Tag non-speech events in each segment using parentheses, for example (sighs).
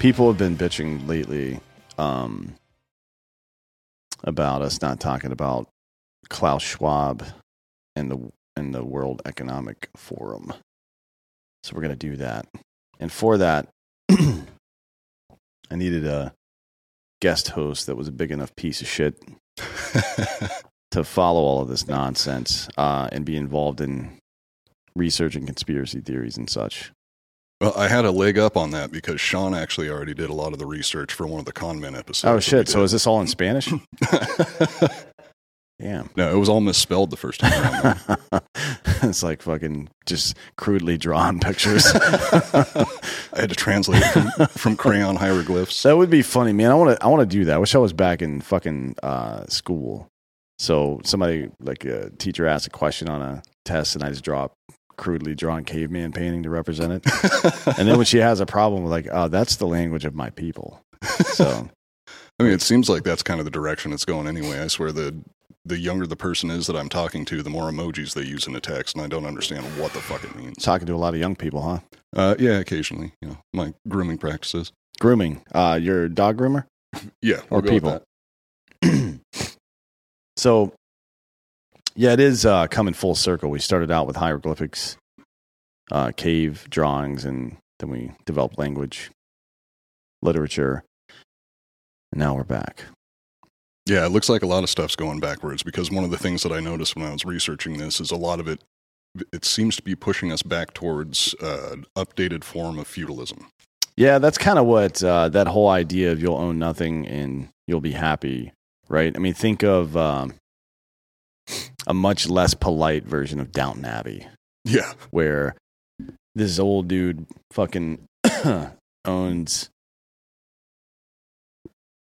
People have been bitching lately um, about us not talking about Klaus Schwab and the and the World Economic Forum. So we're going to do that. And for that, (clears throat) I needed a guest host that was a big enough piece of shit (laughs) to follow all of this nonsense uh, and be involved in researching conspiracy theories and such. Well, I had a leg up on that because Sean actually already did a lot of the research for one of the conmen episodes. Oh shit! So is this all in Spanish? (laughs) Damn. no, it was all misspelled the first time around. (laughs) it's like fucking just crudely drawn (laughs) pictures. (laughs) I had to translate from, from crayon hieroglyphs. that would be funny, man. I want to. I want to do that. I wish I was back in fucking uh, school. So somebody like a teacher asked a question on a test, and I just draw a crudely drawn caveman painting to represent it. and then when she has a problem, like, oh, that's the language of my people. So I mean, it seems like that's kind of the direction it's going anyway. I swear the the younger the person is that I'm talking to, the more emojis they use in a text, and I don't understand what the fuck it means. talking to a lot of young people, huh? Uh, yeah, occasionally, you know, my grooming practices. Grooming. Uh, you're a dog groomer. (laughs) Yeah, Or we'll with people. (clears throat) so yeah it is uh, coming full circle we started out with hieroglyphics uh, cave drawings and then we developed language literature and now we're back Yeah, it looks like a lot of stuff's going backwards because one of the things that I noticed when I was researching this is a lot of it. It seems to be pushing us back towards uh, an updated form of feudalism. yeah that's kind of what uh, that whole idea of you'll own nothing and you'll be happy right i mean think of um, a much less polite version of downton abbey Yeah, where this old dude fucking (coughs) owns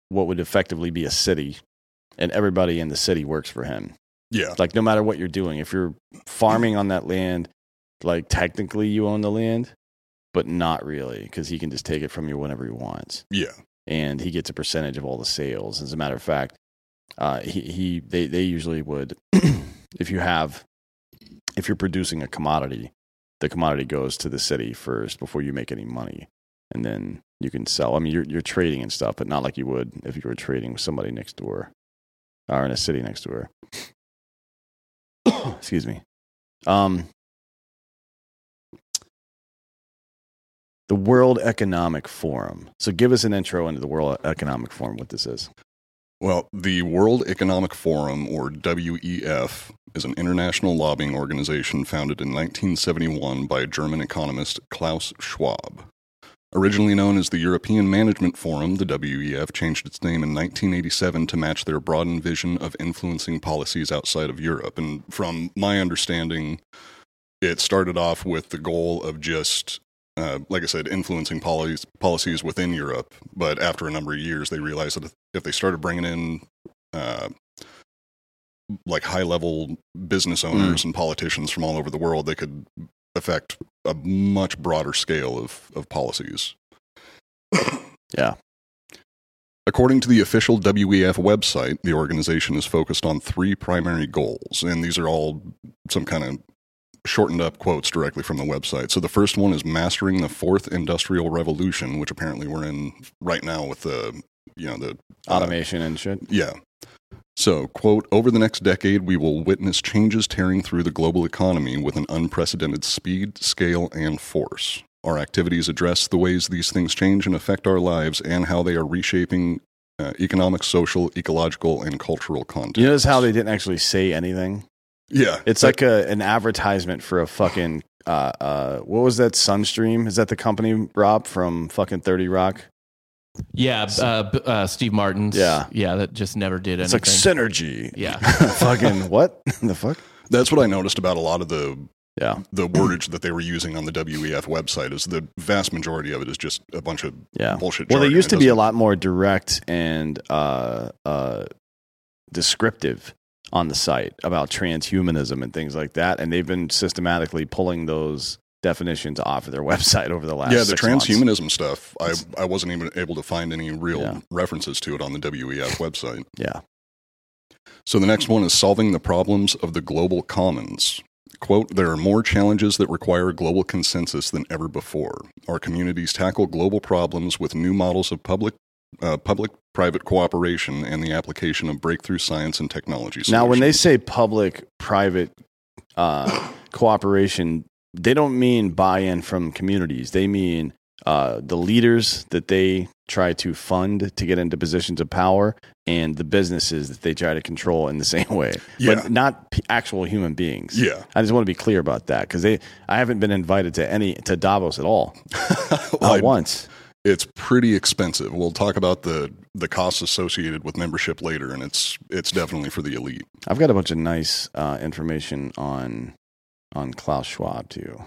what would effectively be a city and everybody in the city works for him. Yeah, like no matter what you're doing if you're farming on that land like technically you own the land but not really because he can just take it from you whenever he wants. Yeah, and he gets a percentage of all the sales. As a matter of fact, uh, he, he they they usually would (clears throat) if you have if you're producing a commodity, the commodity goes to the city first before you make any money, and then you can sell. I mean, you're you're trading and stuff, but not like you would if you were trading with somebody next door or in a city next door. (coughs) Excuse me. Um, the World Economic Forum. So, give us an intro into the World Economic Forum. What this is? Well, the World Economic Forum, or WEF, is an international lobbying organization founded in 1971 by German economist Klaus Schwab. Originally known as the European Management Forum, the WEF changed its name in 1987 to match their broadened vision of influencing policies outside of Europe. And from my understanding, it started off with the goal of just, uh, like I said, influencing policies, policies within Europe. But after a number of years, they realized that if they started bringing in uh, like high level business owners and politicians from all over the world, they could affect a much broader scale of, of policies. (coughs) Yeah. According to the official WEF website, the organization is focused on three primary goals, and these are all some kind of shortened up quotes directly from the website. So the first one is mastering the fourth industrial revolution, which apparently we're in right now with the you know the uh, Automation and shit. yeah. So, quote, over the next decade, we will witness changes tearing through the global economy with an unprecedented speed, scale, and force. Our activities address the ways these things change and affect our lives and how they are reshaping uh, economic, social, ecological, and cultural context. You notice how they didn't actually say anything? Yeah. It's like a, an advertisement for a fucking uh uh what was that Sunstream? Is that the company Rob from fucking 30 Rock? Yeah, uh, uh, Steve Martin's. Yeah. yeah, that just never did It's anything. like synergy. yeah, (laughs) (laughs) Fucking what (laughs) the fuck? That's what I noticed about a lot of the Yeah, the wordage that they were using on the WEF website. Is the vast majority of it is just a bunch of yeah. bullshit. Well, they used to be a lot more direct and uh, uh, descriptive on the site about transhumanism and things like that, and they've been systematically pulling those definitions to offer their (laughs) website over the last Yeah, the six months. transhumanism stuff. I I wasn't even able to find any real Yeah. references to it on the WEF website. Yeah, So the next one is solving the problems of the global commons. Quote, there are more challenges that require global consensus than ever before. Our communities tackle global problems with new models of public uh, public private cooperation and the application of breakthrough science and technology. Now, when they say public private uh, cooperation, they don't mean buy in from communities. They mean uh, the leaders that they try to fund to get into positions of power and the businesses that they try to control in the (laughs) same way, Yeah. but not p- actual human beings. Yeah. I just want to be clear about that because they, I haven't been invited to any to Davos at all, (laughs) Well, not once. it's pretty expensive. We'll talk about the the costs associated with membership later, and it's it's definitely for the elite. I've got a bunch of nice uh, information on on Klaus Schwab too,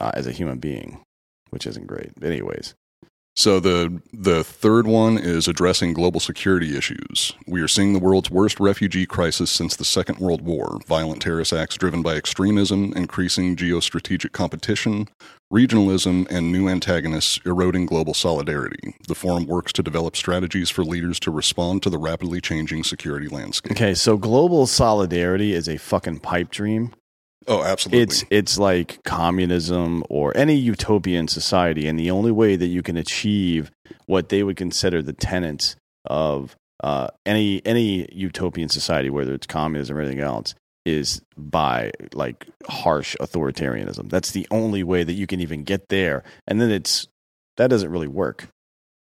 uh, as a human being, which isn't great. But anyways, So the the third one is addressing global security issues. We are seeing the world's worst refugee crisis since the Second World War. Violent terrorist acts driven by extremism, increasing geostrategic competition, regionalism, and new antagonists eroding global solidarity. The forum works to develop strategies for leaders to respond to the rapidly changing security landscape. okay, so global solidarity is a fucking pipe dream. Oh, absolutely. It's it's like communism or any utopian society, and the only way that you can achieve what they would consider the tenets of uh, any any utopian society, whether it's communism or anything else, is by like harsh authoritarianism. That's the only way that you can even get there, and then it's that doesn't really work.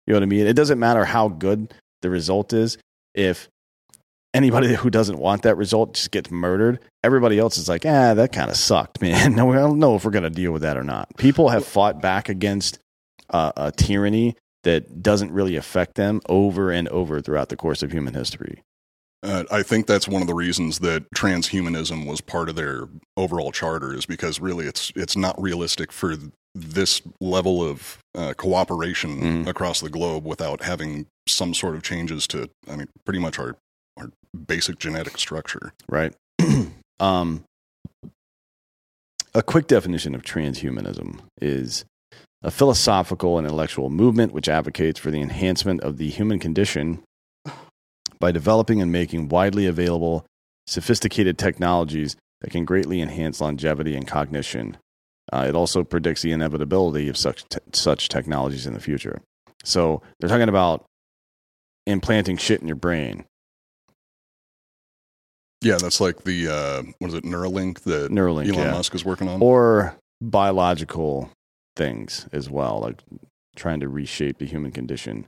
You know what I mean? It doesn't matter how good the result is if anybody (laughs) who doesn't want that result just gets murdered. Everybody else is like, ah, that kind of sucked, (laughs) man. No, I don't know if we're going to deal with that or not. People have fought back against uh, a tyranny that doesn't really affect them over and over throughout the course of human history. Uh, I think that's one of the reasons that transhumanism was part of their overall charter is because really it's it's not realistic for this level of uh, cooperation Mhm. across the globe without having some sort of changes to I mean pretty much our our basic genetic structure. right? (clears throat) um, a quick definition of transhumanism is a philosophical and intellectual movement which advocates for the enhancement of the human condition by developing and making widely available sophisticated technologies that can greatly enhance longevity and cognition. Uh, it also predicts the inevitability of such te- such technologies in the future. So they're talking about implanting shit in your brain, Yeah, that's like the uh, what is it Neuralink that Neuralink, Elon yeah. Musk is working on. or biological things as well, like trying to reshape the human condition,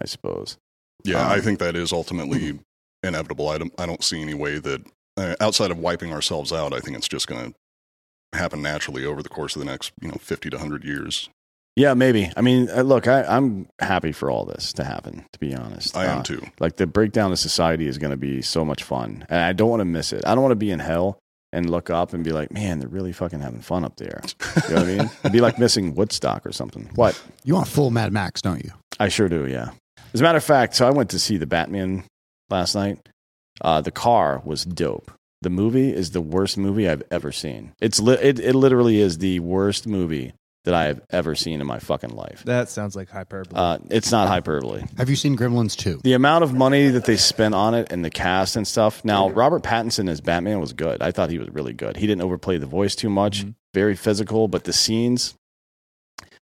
I suppose. yeah, um, I think that is ultimately inevitable. I don't I don't see any way that uh, outside of wiping ourselves out, I think it's just going to happen naturally over the course of the next you know fifty to hundred years. Yeah, maybe. I mean, uh, look, I, I'm happy for all this to happen. To be honest, I am Uh, too. Like the breakdown of society is going to be so much fun, and I don't want to miss it. I don't want to be in hell and look up and be like, man, they're really fucking having fun up there. (laughs) You know what I mean? It'd be like missing Woodstock or something. What? You want full Mad Max, don't you? I sure do, yeah. As a matter of fact, so I went to see the Batman last night. Uh, the car was dope. The movie is the worst movie I've ever seen. It's li- it, it literally is the worst movie that I have ever seen in my fucking life. That sounds like hyperbole. Uh, it's not hyperbole. Have you seen Gremlins 2? The amount of money that they spent on it and the cast and stuff. Now, Robert Pattinson as Batman was good. I thought he was really good. He didn't overplay the voice too much. Mhm. Very physical, but the scenes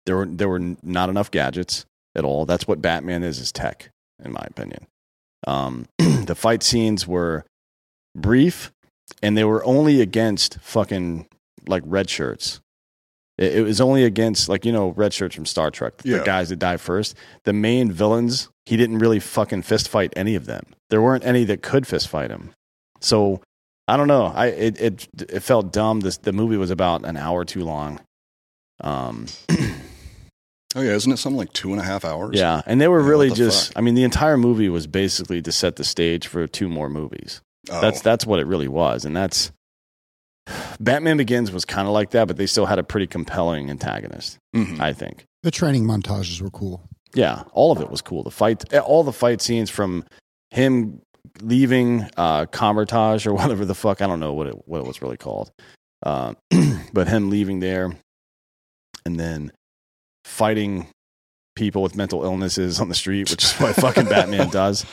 there were there were not enough gadgets at all. That's what Batman is is tech, in my opinion. Um, (clears throat) the fight scenes were brief, and they were only against fucking like red shirts. It, it was only against like you know red shirts from Star Trek, the Yeah. guys that die first. The main villains, he didn't really fucking fist fight any of them. There weren't any that could fist fight him. So I don't know. I it it, it felt dumb. This the movie was about an hour too long. Um, (clears throat) Oh yeah, isn't it something like two and a half hours? Yeah, and they were Yeah, really the just. fuck? I mean, the entire movie was basically to set the stage for two more movies. Oh, That's that's what it really was, and that's Batman Begins was kind of like that, but they still had a pretty compelling antagonist. mhm. I think. The training montages were cool. Yeah, all of it was cool. The fight, all the fight scenes from him leaving uh, Comertage or (laughs) whatever the fuck I don't know what it what it was really called, uh, (clears throat) but him leaving there, and then fighting people with mental illnesses on the street, which is what fucking Batman (laughs) does.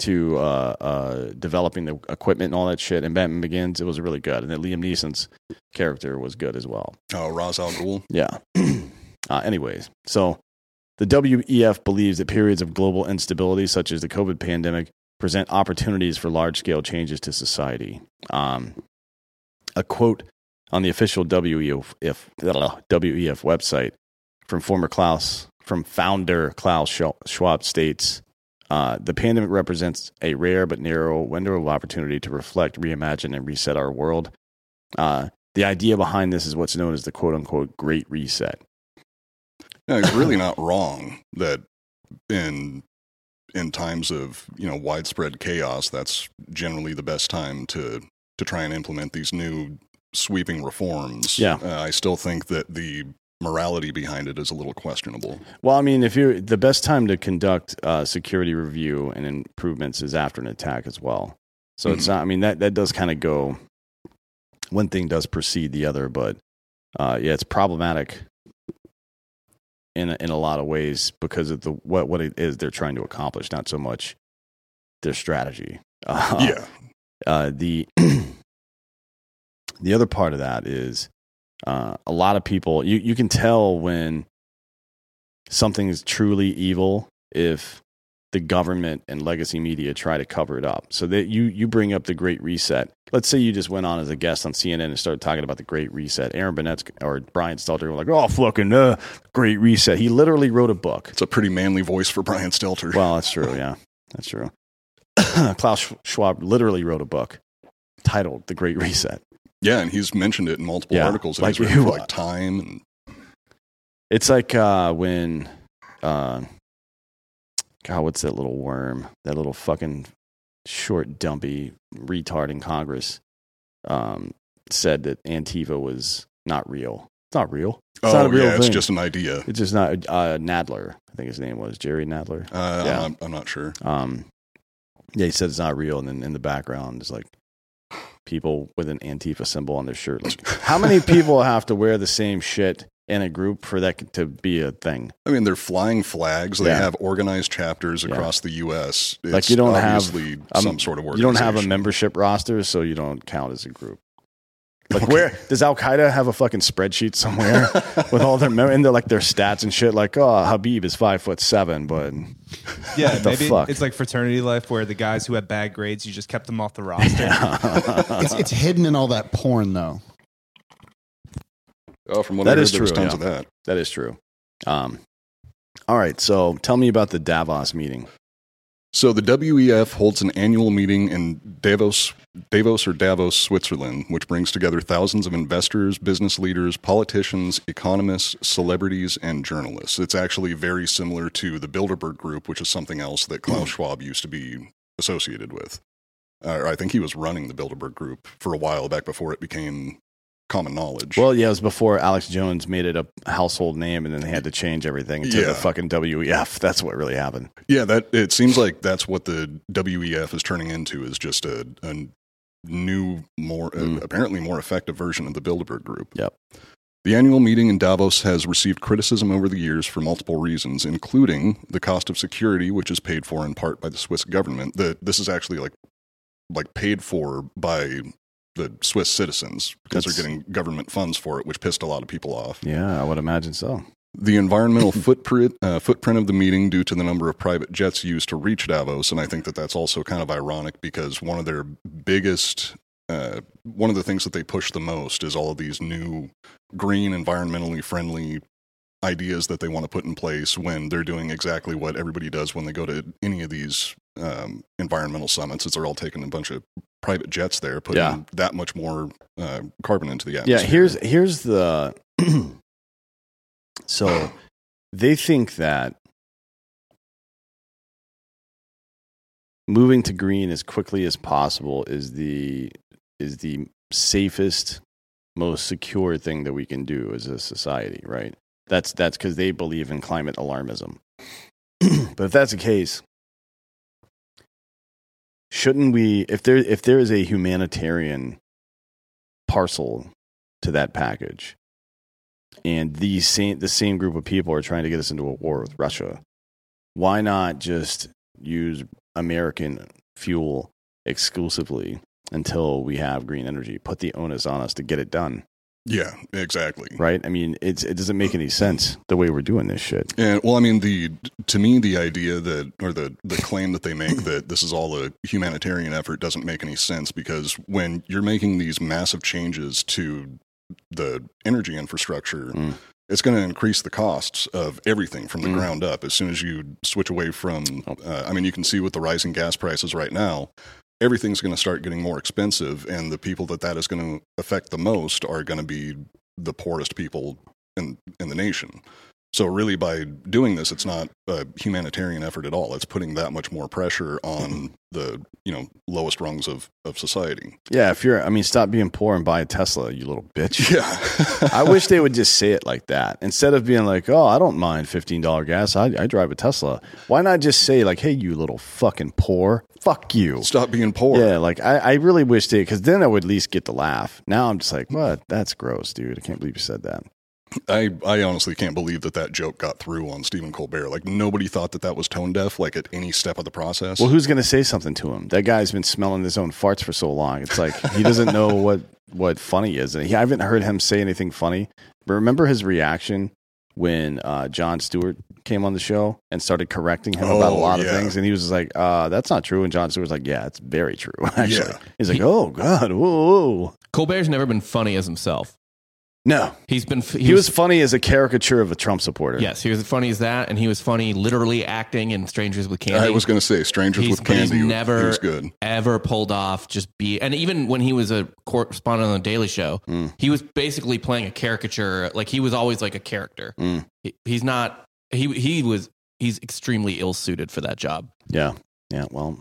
To uh, uh, developing the equipment and all that shit, and Batman Begins, it was really good, and then Liam Neeson's character was good as well. oh, Ra's al Ghul. Yeah. (clears throat) uh, anyways, so the WEF believes that periods of global instability, such as the COVID pandemic, present opportunities for large scale changes to society. Um, a quote on the official WEF, WEF website from former Klaus, from founder Klaus Schwab states uh, the pandemic represents a rare but narrow window of opportunity to reflect, reimagine, and reset our world. Uh, the idea behind this is what's known as the quote unquote Great Reset. Yeah, it's really not wrong that in in times of you know widespread chaos, that's generally the best time to to try and implement these new sweeping reforms. Yeah. uh, I still think that the morality behind it is a little questionable. Well, I mean, if you're the best time to conduct uh, security review and improvements is after an attack as well. So it's not. I mean, that that does kind of go. One thing does precede the other, but uh, yeah, it's problematic in a, in a lot of ways because of the what what it is they're trying to accomplish, not so much their strategy. Uh, (laughs) yeah, uh, the (clears throat) the other part of that is uh, a lot of people you, you can tell when something is truly evil if the government and legacy media try to cover it up so that you you bring up the great reset let's say you just went on as a guest on cnn and started talking about the great reset Erin Burnett's or brian stelter were like oh fucking uh, great reset he literally wrote a book it's a pretty manly voice for Brian Stelter. well, that's true. Yeah, that's true. (clears throat) Klaus Schwab literally wrote a book titled "The Great Reset." Yeah, and he's mentioned it in multiple Yeah, articles. like he's written like Time and It's like uh, when, uh, God, what's that little worm? That little fucking short, dumpy retard in Congress um, said that Antifa was not real. It's not real. It's oh not a real yeah, it's just an idea. It's just not. Uh, Nadler, I think his name was Jerry Nadler. Uh, Yeah. I'm, not, I'm not sure. Um, yeah, he said it's not real, and then in the background is like people with an Antifa symbol on their shirt. Like, (laughs) how many people have to wear the same shit in a group for that to be a thing? I mean, they're flying flags. They Yeah. have organized chapters Yeah. across the U.S. It's Like, you don't have, obviously um, some sort of You don't have a membership roster, so you don't count as a group. Like where does Al Qaeda have a fucking spreadsheet somewhere (laughs) with all their mem- and they're like their stats and shit? Like, oh, Habib is five foot seven, but Yeah, What the maybe fuck? it's like fraternity life where the guys who had bad grades, you just kept them off the roster. (laughs) It's, it's hidden in all that porn, though. Oh, from what That I heard, is there was true, tons yeah. of that. that is true. Um, all right, so tell me about the Davos meeting. So the WEF holds an annual meeting in Davos, Davos or Davos, Switzerland, which brings together thousands of investors, business leaders, politicians, economists, celebrities, and journalists. It's actually very similar to the Bilderberg Group, which is something else that Klaus (clears throat) Schwab used to be associated with. Uh, I think he was running the Bilderberg Group for a while back before it became common knowledge. Well, yeah, it was before Alex Jones made it a household name, and then they had to change everything to Yeah. the fucking WEF. That's what really happened. Yeah, that it seems like that's what the WEF is turning into is just a, a new, more Mm. uh, apparently more effective version of the Bilderberg Group. Yep. The annual meeting in Davos has received criticism over the years for multiple reasons, including the cost of security, which is paid for in part by the Swiss government. That this is actually like like paid for by the Swiss citizens because they're getting government funds for it, which pissed a lot of people off. Yeah, I would imagine so. The environmental (laughs) footprint uh, footprint of the meeting due to the number of private jets used to reach Davos, and I think that that's also kind of ironic because one of their biggest uh, one of the things that they push the most is all of these new green, environmentally friendly ideas that they want to put in place when they're doing exactly what everybody does when they go to any of these um, environmental summits. Is they're all taking a bunch of private jets there, putting Yeah. that much more uh, carbon into the atmosphere. Yeah, here's here's the (clears throat) so they think that moving to green as quickly as possible is the is the safest most secure thing that we can do as a society right that's that's because they believe in climate alarmism. (clears throat) But if that's the case shouldn't we if there if there is a humanitarian parcel to that package and the same the same group of people are trying to get us into a war with Russia why not just use American fuel exclusively until we have green energy? Put the onus on us to get it done Yeah, exactly. right i mean it's it doesn't make any sense the way we're doing this shit And well, I mean, the to me, the idea that or the the claim that they make that this is all a humanitarian effort doesn't make any sense because when you're making these massive changes to the energy infrastructure, Mm. it's going to increase the costs of everything from the Mm. ground up. As soon as you switch away from, uh, I mean, you can see with the rising gas prices right now. Everything's going to start getting more expensive, and the people that that is going to affect the most are going to be the poorest people in in the nation. So really, by doing this, it's not a humanitarian effort at all. It's putting that much more pressure on mm-hmm. the you know lowest rungs of of society. yeah if you're i mean stop being poor and buy a tesla you little bitch Yeah, (laughs) I wish they would just say it like that instead of being like, "Oh, I don't mind fifteen dollar gas. I, I drive a Tesla." Why not just say like, "Hey, you little fucking poor, fuck you." stop being poor. Yeah, like I, I really wish they because then I would at least get the laugh. Now I'm just like, what? That's gross, dude. I can't believe you said that. I I honestly can't believe that that joke got through on Stephen Colbert. Like nobody thought that that was tone deaf. Like at any step of the process. Well, who's going to say something to him? That guy's been smelling his own farts for so long. It's like he doesn't know (laughs) what what funny is. And he, I haven't heard him say anything funny. But remember his reaction when uh, Jon Stewart came on the show and started correcting him about a Oh, lot of things, and he was like, uh, "That's not true." And Jon Stewart's like, "Yeah, it's very true." (laughs) Actually, Yeah. he's like, "Oh God, whoa, whoa. Colbert's never been funny as himself. No." He's been he, He, was, funny as a caricature of a Trump supporter. yes, he was funny as that, and he was funny literally acting in Strangers with Candy. I was going to say Strangers He's- with but he's never- he was good. ever pulled off just be and even when he was a correspondent on the Daily Show, Mm. he was basically playing a caricature. Like he was always like a character. Mm. He, he's not. He he was. He's extremely ill suited for that job. yeah, yeah. Well,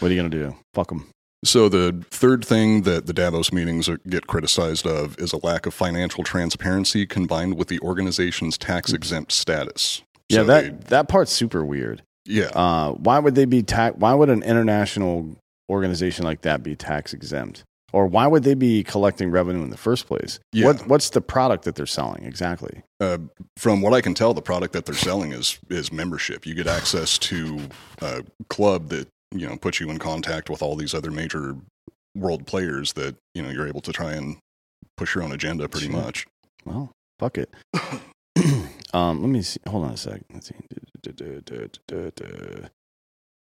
what are you gonna do? Fuck him. So the third thing that the Davos meetings are- get criticized of is a lack of financial transparency combined with the organization's tax exempt status. Yeah, So that they- that part's super weird. yeah. Uh, why would they be tax? Why would an international organization like that be tax exempt? Or why would they be collecting revenue in the first place? Yeah. What what's the product that they're selling exactly? Uh, from what I can tell, the product that they're selling is is membership. You get access to a club that you know put you in contact with all these other major world players that you know you're able to try and push your own agenda pretty Sure. much. Well, fuck it. (coughs) um, let me see. Hold on a sec. Let's see.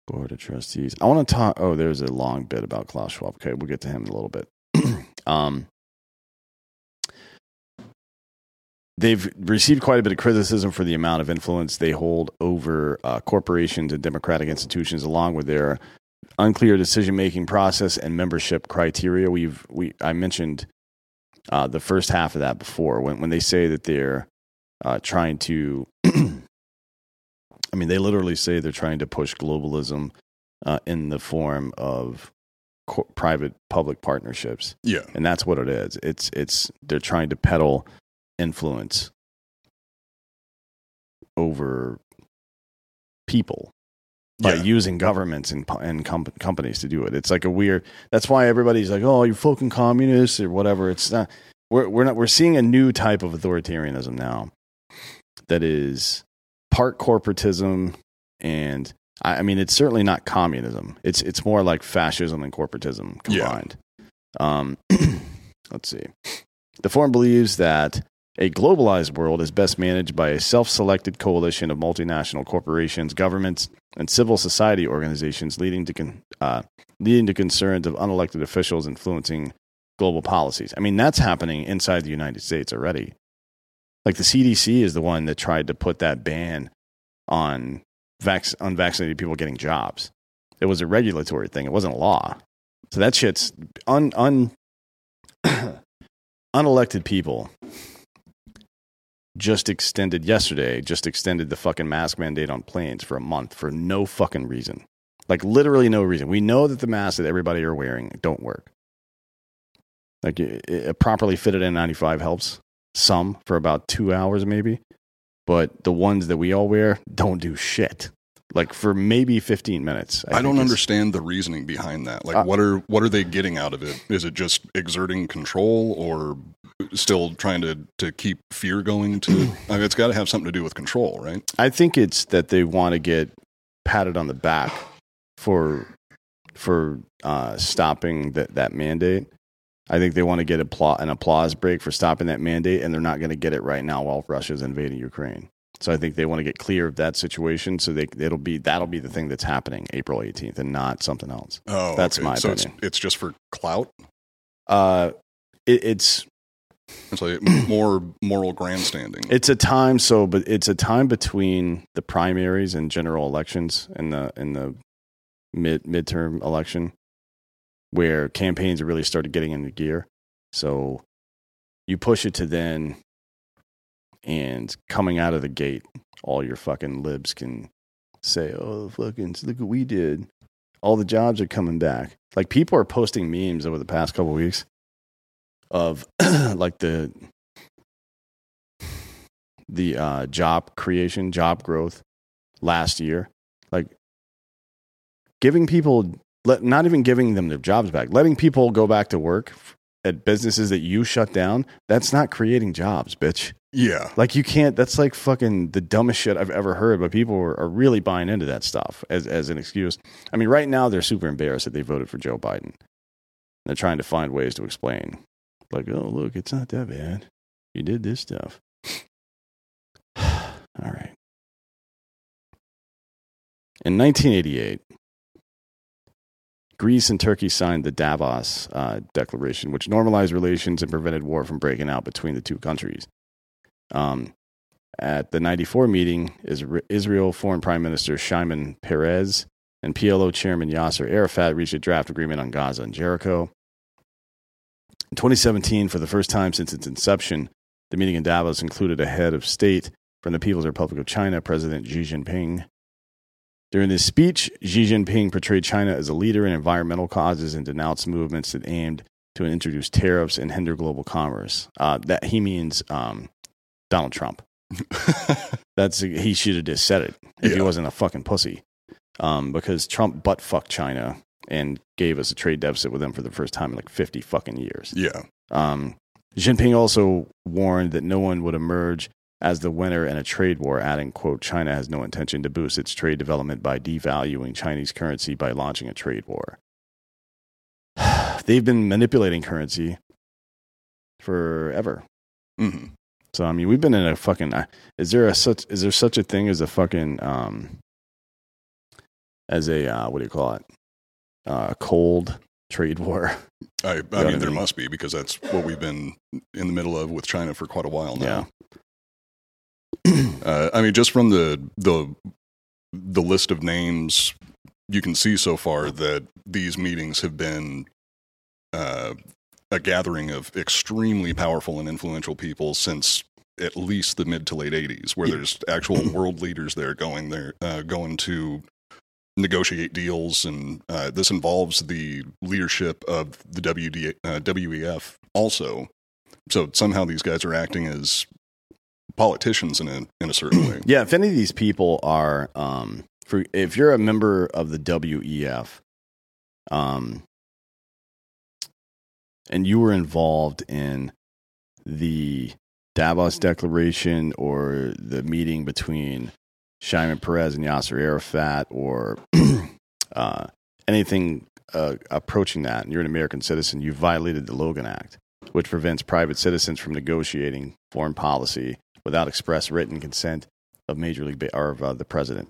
Board of Trustees. I want to talk. Oh, there's a long bit about Klaus Schwab. Okay, we'll get to him in a little bit. (clears throat) um, they've received quite a bit of criticism for the amount of influence they hold over uh, corporations and democratic institutions, along with their unclear decision-making process and membership criteria. We've we I mentioned uh, the first half of that before when when they say that they're uh, trying to. (clears throat) I mean, they literally say they're trying to push globalism uh, in the form of co- private public partnerships Yeah, and that's what it is. It's it's they're trying to peddle influence over people by Yeah. using governments and and com- companies to do it. It's like a weird. That's why everybody's like, "Oh, you're fucking communists" or whatever. It's not. We're we're not. We're seeing a new type of authoritarianism now that is part corporatism and. I I mean, it's certainly not communism. It's it's more like fascism and corporatism Yeah. combined. Um, (clears throat) let's see. The forum believes that a globalized world is best managed by a self selected coalition of multinational corporations, governments, and civil society organizations, leading to, con- uh, leading to concerns of unelected officials influencing global policies. I mean, that's happening inside the United States already. Like the CDC is the one that tried to put that ban on vac- unvaccinated people getting jobs. It was a regulatory thing, it wasn't a law. So that shit's un, un (coughs) unelected people just extended yesterday, just extended the fucking mask mandate on planes for a month for no fucking reason. Like literally no reason. We know that the masks that everybody are wearing don't work. Like a properly fitted N95 helps some for about two hours maybe, but the ones that we all wear don't do shit. Like for maybe 15 minutes. I, think don't understand the reasoning behind that. Like, Uh, what are what are they getting out of it? Is it just exerting control, or still trying to to keep fear going? To (clears throat) I mean, it's got to have something to do with control, right? I think it's that they want to get patted on the back for for uh, stopping that that mandate. I think they want to get appla- an applause break for stopping that mandate, and they're not going to get it right now while Russia's invading Ukraine. So I think they want to get clear of that situation. So they it'll be that'll be the thing that's happening April 18th, and not something else. Oh, That's okay. my so opinion. it's it's just for clout. Uh, it, it's It's like more moral grandstanding. It's a time so but it's a time between the primaries and general elections and the in the mid midterm election where campaigns really started getting into gear. So you push it to then and coming out of the gate, all your fucking libs can say, Oh fucking look what we did. All the jobs are coming back. Like people are posting memes over the past couple weeks of (clears throat) like the the uh, job creation, job growth last year, like giving people, let, not even giving them their jobs back, letting people go back to work at businesses that you shut down. That's not creating jobs, bitch. yeah, Like you can't. That's like fucking the dumbest shit I've ever heard. But people are, are really buying into that stuff as as an excuse. I mean, right now they're super embarrassed that they voted for Joe Biden. They're trying to find ways to explain, like, oh look, it's not that bad. You did this stuff. (sighs) All right. In 1988, Greece and Turkey signed the Davos uh, Declaration, which normalized relations and prevented war from breaking out between the two countries. Um, at the 94 meeting, Israel Foreign Prime Minister Shimon Peres and PLO Chairman Yasser Arafat reached a draft agreement on Gaza and Jericho. In 2017, for the first time since its inception, the meeting in Davos included a head of state from the People's Republic of China, President Xi Jinping. During this speech, Xi Jinping portrayed China as a leader in environmental causes and denounced movements that aimed to introduce tariffs and hinder global commerce. Uh, that he means um, Donald Trump. (laughs) That's he should have just said it if he wasn't a fucking pussy. Um, because Trump butt fucked China and gave us a trade deficit with them for the first time in like fifty fucking years. yeah. Um, Jinping also warned that no one would emerge as the winner in a trade war, adding, quote, China has no intention to boost its trade development by devaluing Chinese currency by launching a trade war. (sighs) They've been manipulating currency forever. hmm So I mean, we've been in a fucking. uh, Is there a such? Is there such a thing as a fucking um, as a uh, what do you call it? Uh, cold trade war. I, I mean, there mean? must be because that's what we've been in the middle of with China for quite a while now. (clears throat) Uh, I mean, just from the the the list of names you can see so far that these meetings have been uh, a gathering of extremely powerful and influential people since at least the mid to late '80s, where Yeah. there's actual (clears throat) world leaders there going there, uh, going to negotiate deals, and uh, this involves the leadership of the WD, uh, WEF also. So somehow these guys are acting as politicians in a in a certain way. (clears throat) Yeah, if any of these people are, um, for if you're a member of the WEF, um, and you were involved in the Davos Declaration or the meeting between Shimon Peres and Yasser Arafat, or (clears throat) uh, anything uh, approaching that, and you're an American citizen, you violated the Logan Act, which prevents private citizens from negotiating foreign policy without express written consent of Major League Ba- or of uh, the president.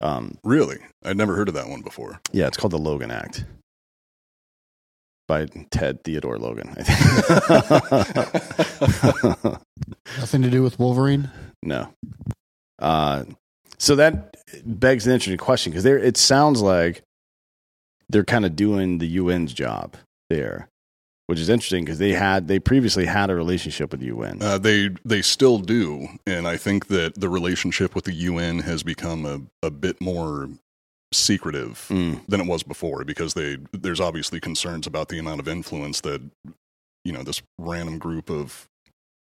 Um, Really, I'd never heard of that one before. yeah, it's called the Logan Act by Ted Theodore Logan. I think. (laughs) Nothing to do with Wolverine. no. Uh, so that begs an interesting question because there it sounds like they're kind of doing the UN's job there. Which is interesting because they had they previously had a relationship with the UN. Uh, they they still do, and I think that the relationship with the UN has become a, a bit more secretive Mm. than it was before because they there's obviously concerns about the amount of influence that you know this random group of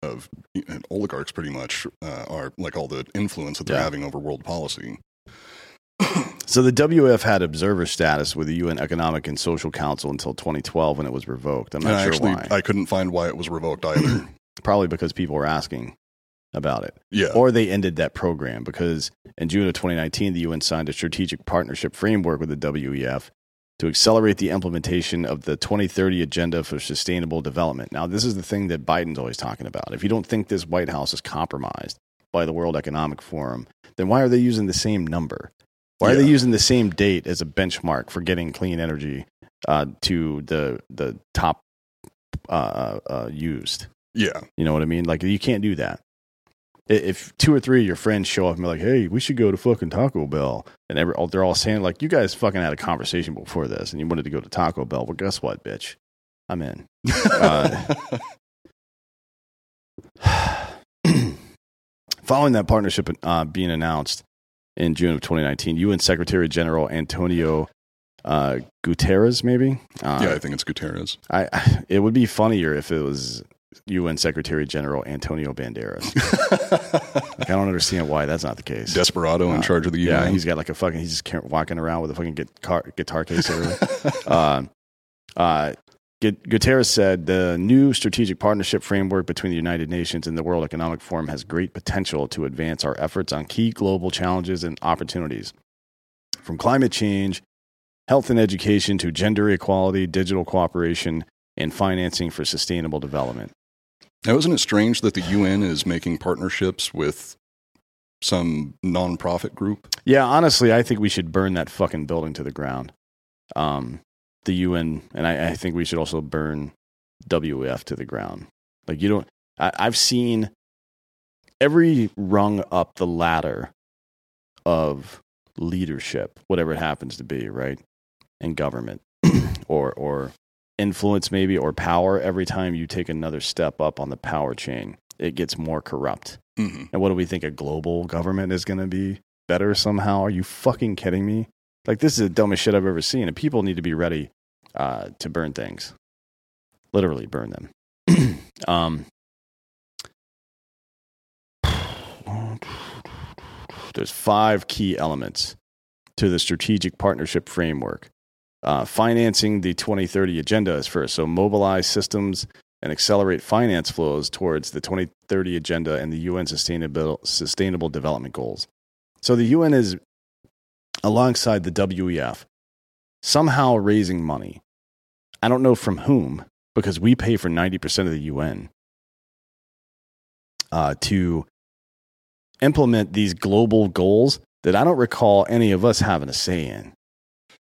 of oligarchs pretty much uh, are like all the influence that they're Yeah. having over world policy. So the WF had observer status with the UN Economic and Social Council until 2012 when it was revoked. I'm And not I sure actually why. I couldn't find why it was revoked either. (clears throat) Probably because people were asking about it. yeah. Or they ended that program because in June of 2019, the UN signed a strategic partnership framework with the WEF to accelerate the implementation of the 2030 Agenda for Sustainable Development. Now, this is the thing that Biden's always talking about. If you don't think this White House is compromised by the World Economic Forum, then why are they using the same number? Why are they using the same date as a benchmark for getting clean energy uh, to the the top uh, uh, used? yeah. You know what I mean? Like you can't do that. If two or three of your friends show up and be like, "Hey, we should go to fucking Taco Bell," and every, they're all saying like, "You guys fucking had a conversation before this, and you wanted to go to Taco Bell." Well, guess what, bitch? I'm in. (laughs) Uh, (clears throat) Following that partnership uh, being announced in June of 2019, UN Secretary General Antonio uh, Guterres, maybe. Uh, yeah, I think it's Guterres. I, it would be funnier if it was UN Secretary General Antonio Banderas. like, I don't understand why that's not the case. Desperado in Uh, charge of the UN. Yeah, he's got like a fucking. He's just walking around with a fucking guitar, guitar case everywhere. (laughs) uh, uh, Guterres said the new strategic partnership framework between the United Nations and the World Economic Forum has great potential to advance our efforts on key global challenges and opportunities, from climate change, health and education to gender equality, digital cooperation, and financing for sustainable development. Now, isn't it strange that the UN is making partnerships with some nonprofit group? Yeah, honestly, I think we should burn that fucking building to the ground. Um, the UN, and I, I think we should also burn WEF to the ground. Like you don't. I, I've seen every rung up the ladder of leadership, whatever it happens to be, right, in government (clears throat) or or influence maybe or power. Every time you take another step up on the power chain, it gets more corrupt. hmm And what do we think a global government is going to be better somehow? Are you fucking kidding me? Like this is the dumbest shit I've ever seen, and people need to be ready uh, to burn things, literally burn them. (clears throat) um, (sighs) there's five key elements to the strategic partnership framework. Uh, financing the 2030 agenda is first. So mobilize systems and accelerate finance flows towards the 2030 agenda and the UN sustainable, sustainable development goals. So the UN is alongside the WEF somehow raising money. I don't know from whom because we pay for 90% of the UN uh, to implement these global goals that I don't recall any of us having a say in.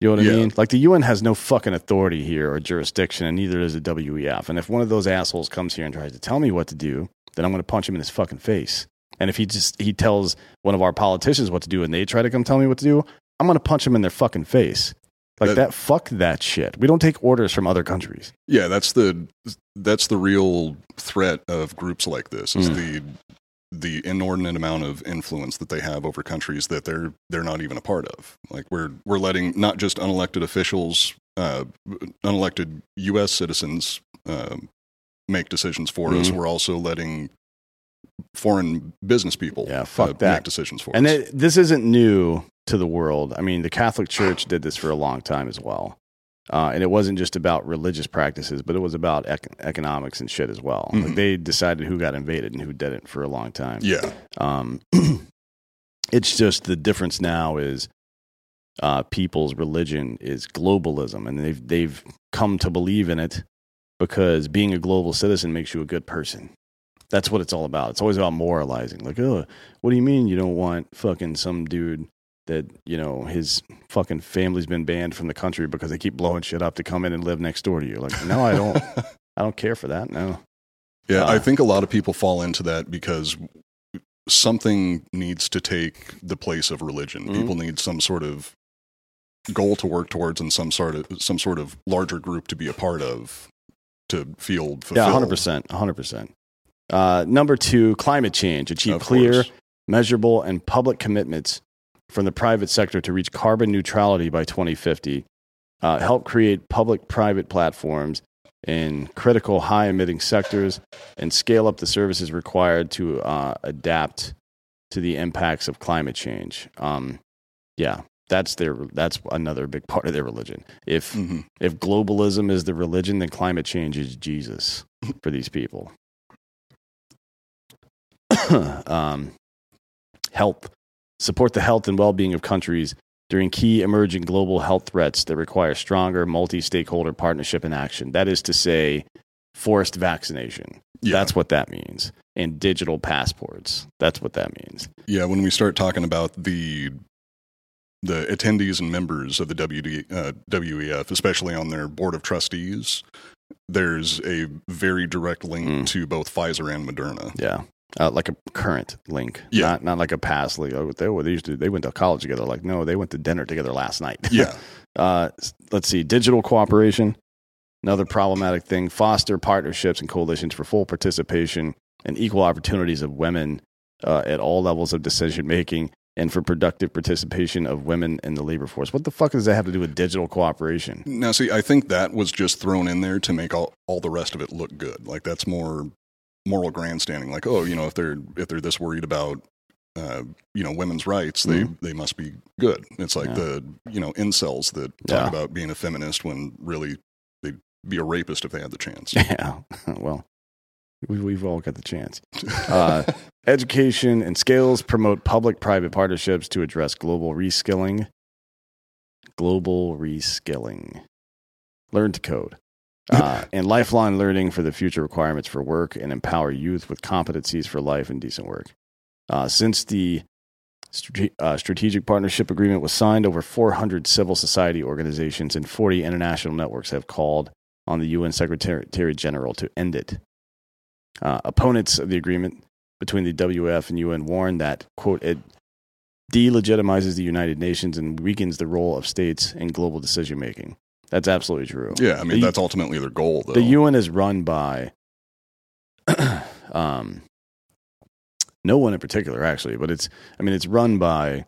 You know what I Yeah. mean? Like the UN has no fucking authority here or jurisdiction, and neither does the WEF. And if one of those assholes comes here and tries to tell me what to do, then I'm going to punch him in his fucking face. And if he just he tells one of our politicians what to do, and they try to come tell me what to do, I'm going to punch them in their fucking face. Like That- that. Fuck that shit. We don't take orders from other countries. Yeah, that's the that's the real threat of groups like this is Mm. the the inordinate amount of influence that they have over countries that they're they're not even a part of. Like we're we're letting not just unelected officials, uh, unelected U.S. citizens uh, make decisions for us. Mhm. We're also letting foreign business people Yeah, fuck uh, that. make decisions for us. And us. it, this isn't new to the world. I mean, the Catholic Church did this for a long time as well. Uh, and it wasn't just about religious practices, but it was about ec- economics and shit as well. Like Mhm. they decided who got invaded and who didn't for a long time. yeah, Um, (clears throat) it's just the difference now is uh, people's religion is globalism, and they've they've come to believe in it because being a global citizen makes you a good person. That's what it's all about. It's always about moralizing. Like, oh, what do you mean you don't want fucking some dude that you know his fucking family's been banned from the country because they keep blowing shit up to come in and live next door to you? Like, no, I don't. (laughs) I don't care for that. No. Yeah, Uh, I think a lot of people fall into that because something needs to take the place of religion. Mhm. People need some sort of goal to work towards and some sort of some sort of larger group to be a part of. to feel Yeah, hundred percent, hundred percent. Uh, number two, climate change. Achieve Of clear, course. measurable, and public commitments from the private sector to reach carbon neutrality by 2050. Uh, help create public-private platforms in critical high-emitting sectors, and scale up the services required to uh, adapt to the impacts of climate change. Um, yeah, that's their. That's another big part of their religion. If Mhm. if globalism is the religion, then climate change is Jesus (laughs) for these people. (coughs) um, health. Support the health and well being of countries during key emerging global health threats that require stronger multi stakeholder partnership and action. That is to say, forced vaccination. Yeah. That's what that means. And digital passports. That's what that means. Yeah, when we start talking about the the attendees and members of the WD, uh, WEF, especially on their board of trustees, there's a very direct link Mm. to both Pfizer and Moderna. Yeah. Uh, like a current link, Yeah. not not like a past link. Oh, they, they used to they went to college together. Like no, they went to dinner together last night. (laughs) Yeah, Uh, let's see, digital cooperation, another problematic thing. Foster partnerships and coalitions for full participation and equal opportunities of women uh, at all levels of decision making, and for productive participation of women in the labor force. What the fuck does that have to do with digital cooperation? Now, see, I think that was just thrown in there to make all, all the rest of it look good. Like that's more moral grandstanding. Like, oh, you know, if they're if they're this worried about uh, you know women's rights, they they must be good. It's like Mm-hmm. Yeah. the you know incels that talk Yeah. about being a feminist when really they'd be a rapist if they had the chance. (laughs) Yeah, (laughs) well, we, we've all got the chance. (laughs) Uh, education and skills promote public private partnerships to address global reskilling. Global reskilling. Learn to code. Uh, (laughs) and lifelong learning for the future requirements for work and empower youth with competencies for life and decent work. Uh, since the strate- uh, strategic partnership agreement was signed, over 400 civil society organizations and 40 international networks have called on the UN Secretary General to end it. Uh, opponents of the agreement between the WF and UN warn that, quote, it delegitimizes the United Nations and weakens the role of states in global decision making. That's absolutely true. yeah, I mean The- that's ultimately their goal, though. The UN is run by (clears throat) um, no one in particular, actually, but it's I mean it's run by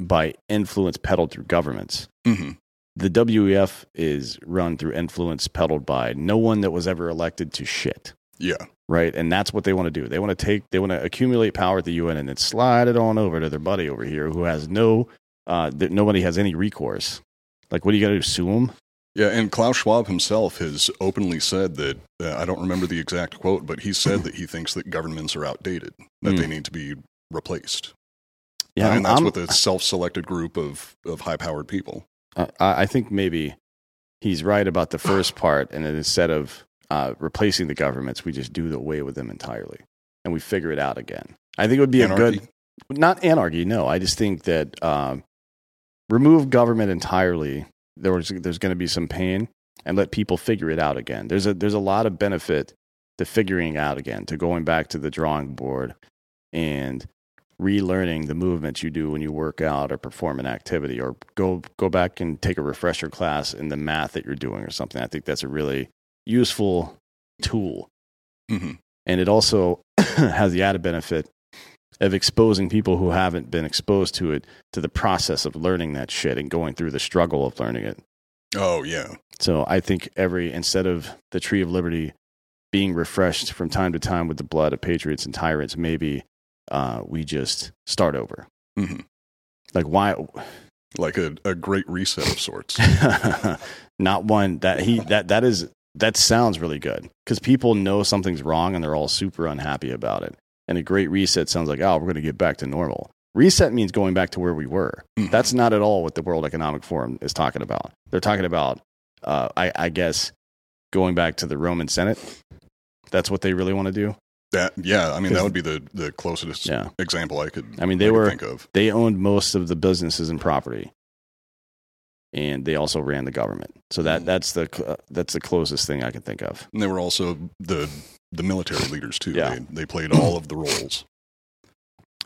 by influence peddled through governments. Mhm. The WEF is run through influence peddled by no one that was ever elected to shit. Yeah, Right, and that's what they want to do. They want to take, they want to accumulate power at the UN and then slide it on over to their buddy over here, who has no, uh, that nobody has any recourse. Like, what do you got to do? Sue him? yeah. And Klaus Schwab himself has openly said that uh, I don't remember the exact quote, but he said that he thinks that governments are outdated, that Mm. they need to be replaced. Yeah, and that's I'm- with a self-selected group of of high-powered people. I, I think maybe he's right about the first part, and then instead of uh, replacing the governments, we just do away with them entirely, and we figure it out again. I think it would be a good, not anarchy. No, I just think that um, remove government entirely. There was, there's going to be some pain, and let people figure it out again. There's a there's a lot of benefit to figuring out again, to going back to the drawing board, and relearning the movements you do when you work out or perform an activity or go go back and take a refresher class in the math that you're doing or something. I think that's a really useful tool. hmm And it also (clears throat) has the added benefit of exposing people who haven't been exposed to it to the process of learning that shit and going through the struggle of learning it. Oh yeah, So I think every instead of the tree of liberty being refreshed from time to time with the blood of patriots and tyrants, maybe uh, we just start over. Mhm. Like why? like a, a great reset of sorts. (laughs) Not one that he that that is that sounds really good because people know something's wrong and they're all super unhappy about it. And a great reset sounds like oh we're going to get back to normal. Reset means going back to where we were. Mhm. That's not at all what the World Economic Forum is talking about. They're talking about, uh, I, I guess, going back to the Roman Senate. That's what they really want to do. that yeah, I mean that would be the the closest Yeah. example I could. I mean, they I were think of. they owned most of the businesses and property, and they also ran the government. So that that's the uh, that's the closest thing I can think of. And they were also the the military leaders too. Yeah. They, they played all of the roles. (clears throat)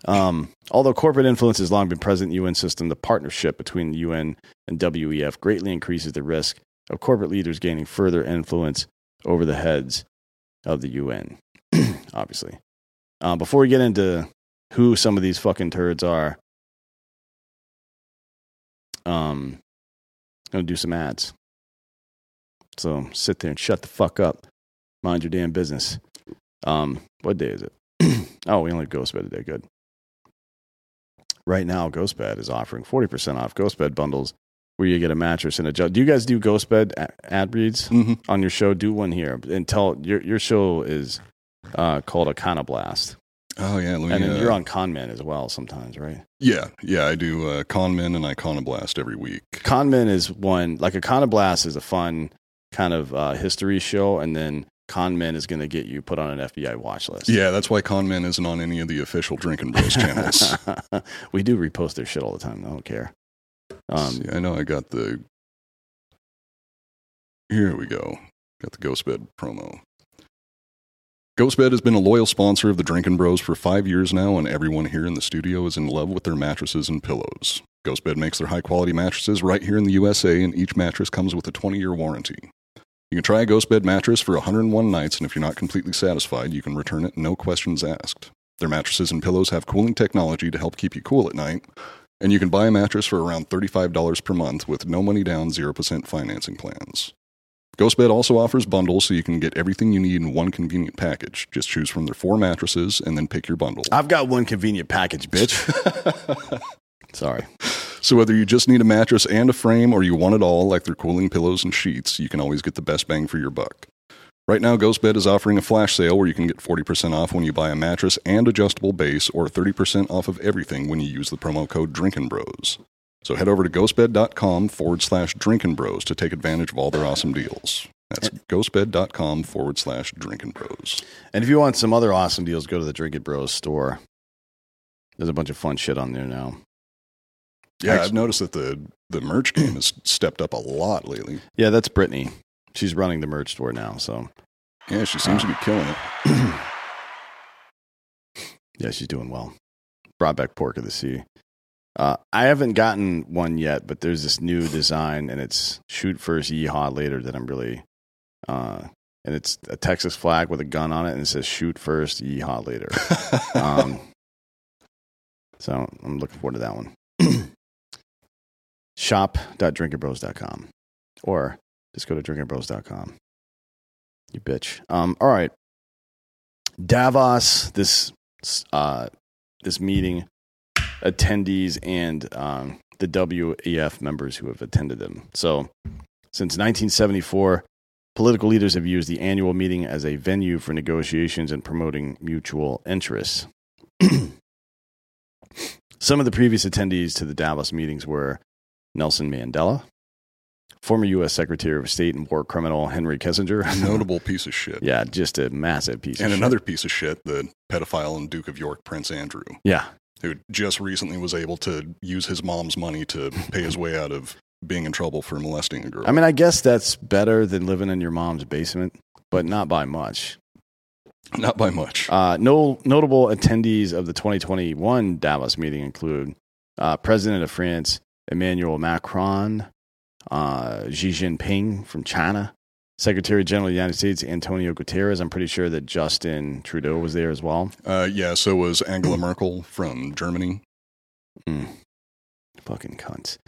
Um, although corporate influence has long been present in the UN system, the partnership between the UN and WEF greatly increases the risk of corporate leaders gaining further influence over the heads of the UN. (clears throat) Obviously. Uh, before we get into who some of these fucking turds are, um, I'm gonna do some ads. So sit there and shut the fuck up. Mind your damn business. Um, what day is it? (clears throat) oh, we only have Ghostbed today. Good. Right now, Ghostbed is offering 40% off Ghostbed bundles where you get a mattress and a jug. Do you guys do Ghostbed a- ad reads Mhm. on your show? Do one here and tell your your show is uh, called Iconoblast, Oh yeah, me, and then uh, you're on Conman as well sometimes, right? Yeah, yeah, I do uh, Conmen and Iconoblast every week. Conman is one like Iconoblast is a fun kind of uh, history show, and then Conman is going to get you put on an FBI watch list. Yeah, that's why Conmen isn't on any of the official Drinking Bros channels. (laughs) we do repost their shit all the time. I don't care. Um, See, I know I got the. Here we go. Got the Ghostbed promo. Ghostbed has been a loyal sponsor of the Drinking Bros for five years now, and everyone here in the studio is in love with their mattresses and pillows. Ghostbed makes their high quality mattresses right here in the USA, and each mattress comes with a 20 year warranty. You can try a Ghostbed mattress for 101 nights, and if you're not completely satisfied, you can return it, no questions asked. Their mattresses and pillows have cooling technology to help keep you cool at night, and you can buy a mattress for around $35 per month with no money down, 0% financing plans. Ghostbed also offers bundles so you can get everything you need in one convenient package. Just choose from their four mattresses and then pick your bundle. I've got one convenient package, bitch. (laughs) Sorry. So whether you just need a mattress and a frame or you want it all, like their cooling pillows and sheets, you can always get the best bang for your buck. Right now, Ghostbed is offering a flash sale where you can get 40% off when you buy a mattress and adjustable base, or 30% off of everything when you use the promo code Drinkin' Bros. So head over to ghostbed.com forward slash Drinkin' Bros to take advantage of all their awesome deals. That's ghostbed.com forward slash Drinkin' Bros. And if you want some other awesome deals, go to the Drinkin' Bros store. There's a bunch of fun shit on there now. Yeah, I've noticed that the, the merch game has stepped up a lot lately. Yeah, that's Brittany. She's running the merch store now. So Yeah, she seems to be killing it. (clears throat) yeah, she's doing well. Brought back pork of the sea. Uh, I haven't gotten one yet, but there's this new design, and it's shoot first, yeehaw later. That I'm really, uh, and it's a Texas flag with a gun on it, and it says shoot first, yeehaw later. (laughs) um, so I'm looking forward to that one. (clears throat) Shop.drinkinbros.com or just go to drinkinbros.com. You bitch. Um, all right. Davos, this uh, this meeting, attendees, and um, the WEF members who have attended them. So, since 1974, political leaders have used the annual meeting as a venue for negotiations and promoting mutual interests. (clears throat) Some of the previous attendees to the Davos meetings were Nelson Mandela, former U.S. Secretary of State and war criminal Henry Kissinger. (laughs) Notable piece of shit. yeah, just a massive piece of shit. And another piece of shit, the pedophile and Duke of York, Prince Andrew. Yeah, who just recently was able to use his mom's money to pay his way out of being in trouble for molesting a girl. I mean, I guess that's better than living in your mom's basement, but not by much. not by much. Uh, no notable attendees of the 2021 Davos meeting include uh, President of France Emmanuel Macron, uh, Xi Jinping from China, Secretary General of the United States Antonio Guterres. I'm pretty sure that Justin Trudeau was there as well. Uh, yeah, so was Angela Merkel from Germany. Mm. Fucking cunts.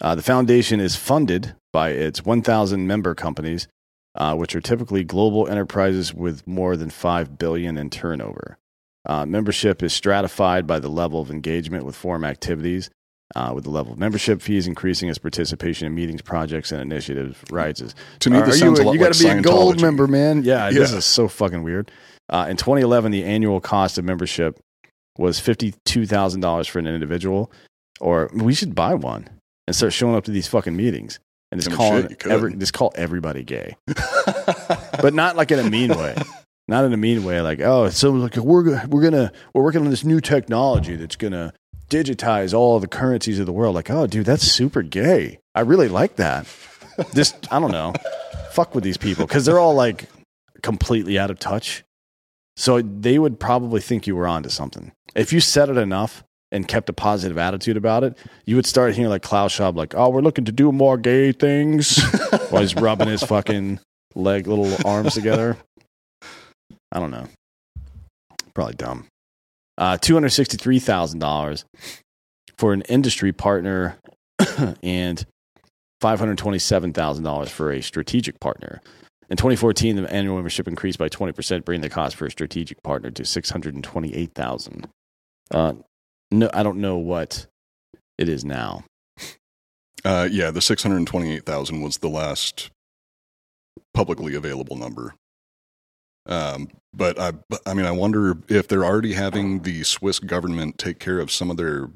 Uh, the foundation is funded by its 1,000 member companies, uh, which are typically global enterprises with more than 5 billion in turnover. Uh, membership is stratified by the level of engagement with forum activities, uh, with the level of membership fees increasing as participation in meetings, projects, and initiatives rises. To me, this are sounds you, a lot you like gotta be a gold member, man. (laughs) Yeah, this is so fucking weird. Uh, in 2011, the annual cost of membership was $52,000 for an individual, or we should buy one and start showing up to these fucking meetings and just I mean, calling shit, every, just call everybody gay, (laughs) but not like in a mean way. Not in a mean way, like oh, so like we're we're gonna we're working on this new technology that's gonna digitize all the currencies of the world. Like, oh, dude, that's super gay. I really like that. Just I don't know, (laughs) fuck with these people because they're all like completely out of touch. So they would probably think you were onto something. If you said it enough, and kept a positive attitude about it, you would start hearing like Klaus Schwab, like, "Oh, we're looking to do more gay things," (laughs) while he's rubbing his fucking leg, little arms together. I don't know. Probably dumb. Uh, two hundred sixty-three thousand dollars for an industry partner, (coughs) and five hundred twenty-seven thousand dollars for a strategic partner. In 2014, the annual membership increased by 20%, bringing the cost for a strategic partner to 628,000. Uh, no, I don't know what it is now. Uh, yeah, the 628,000 was the last publicly available number. Um, but I, I mean, I wonder if they're already having the Swiss government take care of some of their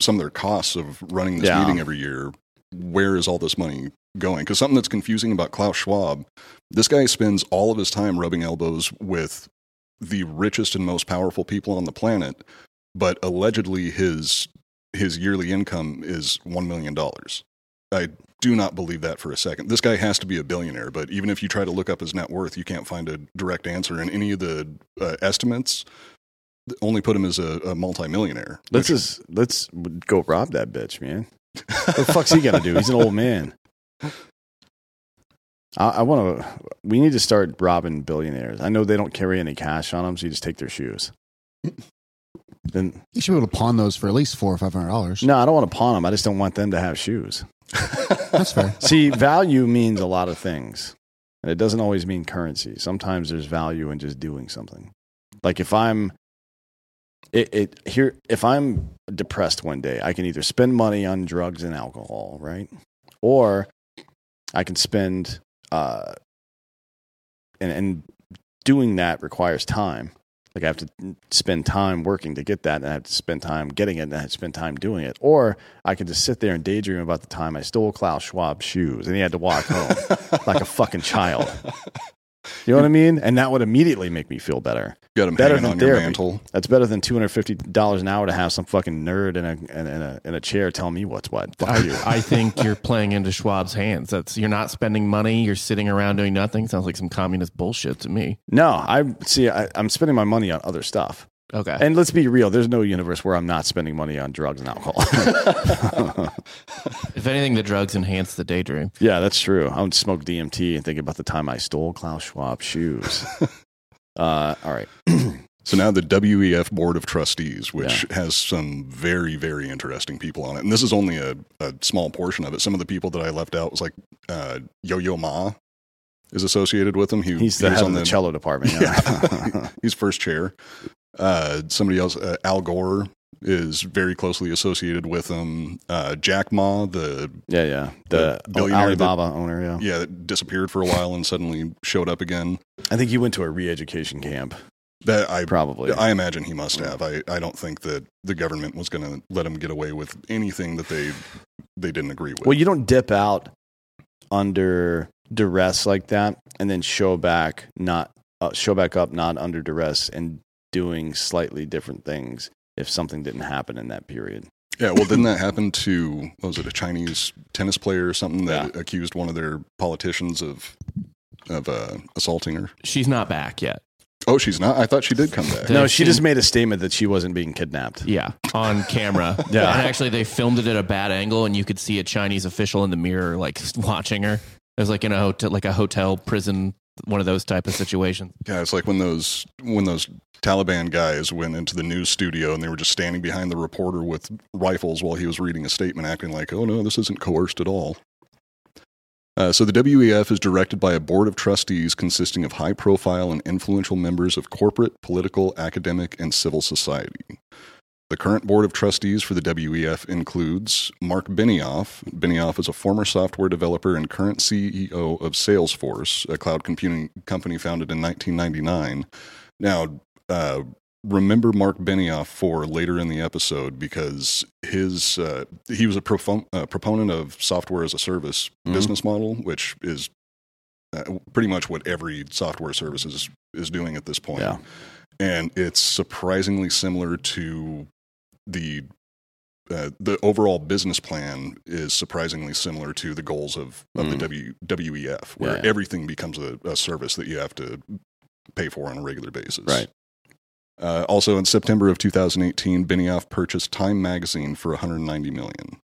some of their costs of running this Yeah. meeting every year. Where is all this money going? Because something that's confusing about Klaus Schwab, this guy spends all of his time rubbing elbows with the richest and most powerful people on the planet, but allegedly his his yearly income is one million dollars. I do not believe that for a second. This guy has to be a billionaire, but even if you try to look up his net worth, you can't find a direct answer. And any of the uh, estimates only put him as a, a multimillionaire. Let's which- just let's go rob that bitch, man. What the fuck's he gonna do? He's an old man. I, I want to. We need to start robbing billionaires. I know they don't carry any cash on them, so you just take their shoes. Then You should be able to pawn those for at least four or five hundred dollars. no, I don't want to pawn them. I just don't want them to have shoes. That's fair. (laughs) See, value means a lot of things, and it doesn't always mean currency. Sometimes there's value in just doing something. Like if I'm, it, it here if I'm depressed one day, I can either spend money on drugs and alcohol, right, or I can spend, uh, and and doing that requires time. Like I have to spend time working to get that, and I have to spend time getting it, and I have to spend time doing it. Or I could just sit there and daydream about the time I stole Klaus Schwab's shoes, and he had to walk home (laughs) like a fucking child. You know what I mean? And that would immediately make me feel better. Got him Better than on your mantle. That's better than two hundred fifty dollars an hour to have some fucking nerd in a in, in a in a chair telling me what's what. Fuck you. I, I (laughs) think you're playing into Schwab's hands. That's you're not spending money. You're sitting around doing nothing. Sounds like some communist bullshit to me. No, I see. I, I'm spending my money on other stuff. Okay. And let's be real. There's no universe where I'm not spending money on drugs and alcohol. (laughs) if anything, the drugs enhance the daydream. yeah, that's true. I would smoke DMT and think about the time I stole Klaus Schwab shoes. (laughs) uh, all right. (clears throat) So now the WEF Board of Trustees, which has some very, very interesting people on it. And this is only a, a small portion of it. Some of the people that I left out was like uh, Yo Yo Ma is associated with him. He, He's the he head on of the cello department. Yeah. Yeah. (laughs) He's first chair. Uh, somebody else, uh, Al Gore, is very closely associated with him. Uh, Jack Ma, the yeah, yeah. The, The billionaire that- Alibaba owner. Yeah. yeah, that disappeared for a while and suddenly showed up again. I think he went to a re-education camp. That I Probably. I imagine he must have. I, I don't think that the government was going to let him get away with anything that they they didn't agree with. Well, you don't dip out under duress like that and then show back not uh, show back up not under duress and doing slightly different things if something didn't happen in that period. yeah, well, didn't that happen to what was it a Chinese tennis player or something that accused one of their politicians of of uh, assaulting her? She's not back yet. Oh, she's not. I thought she did come back. No, I she just made a statement that she wasn't being kidnapped. Yeah, on camera. (laughs) Yeah. and actually, they filmed it at a bad angle, and you could see a Chinese official in the mirror, like (laughs) watching her. It was like in a hotel, like a hotel prison, one of those type of situations. Yeah, it's like when those when those Taliban guys went into the news studio and they were just standing behind the reporter with rifles while he was reading a statement, acting like, "Oh no, this isn't coerced at all." Uh, so the WEF is directed by a board of trustees consisting of high-profile and influential members of corporate, political, academic, and civil society. The current board of trustees for the WEF includes Marc Benioff. Benioff is a former software developer and current CEO of Salesforce, a cloud computing company founded in 1999. Now, uh, remember Marc Benioff for later in the episode because his uh, he was a profo- uh, proponent of software as a service Mhm. business model, which is uh, pretty much what every software service is is doing at this point Yeah. and it's surprisingly similar to the uh, the overall business plan is surprisingly similar to the goals of, of the w, WEF, where Mm. Yeah. everything becomes a, a service that you have to pay for on a regular basis. Right. Uh, also, in September of 2018, Benioff purchased Time Magazine for 190 million.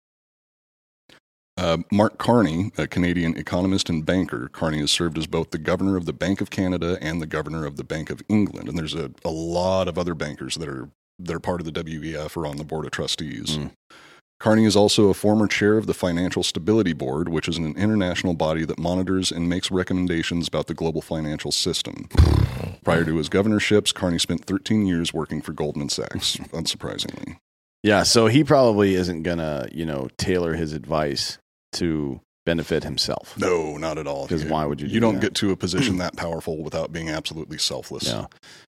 Uh, Mark Carney, a Canadian economist and banker, Carney has served as both the governor of the Bank of Canada and the governor of the Bank of England. And there's a, a lot of other bankers that are that are part of the WEF or on the board of trustees. Mm. Carney is also a former chair of the Financial Stability Board, which is an international body that monitors and makes recommendations about the global financial system. (sighs) Prior to his governorships, Carney spent 13 years working for Goldman Sachs, (laughs) unsurprisingly. Yeah, so he probably isn't gonna, you know, tailor his advice to benefit himself. No, not at all. 'Cause why would you Do You do don't that? get to a position (clears throat) that powerful without being absolutely selfless. Yeah.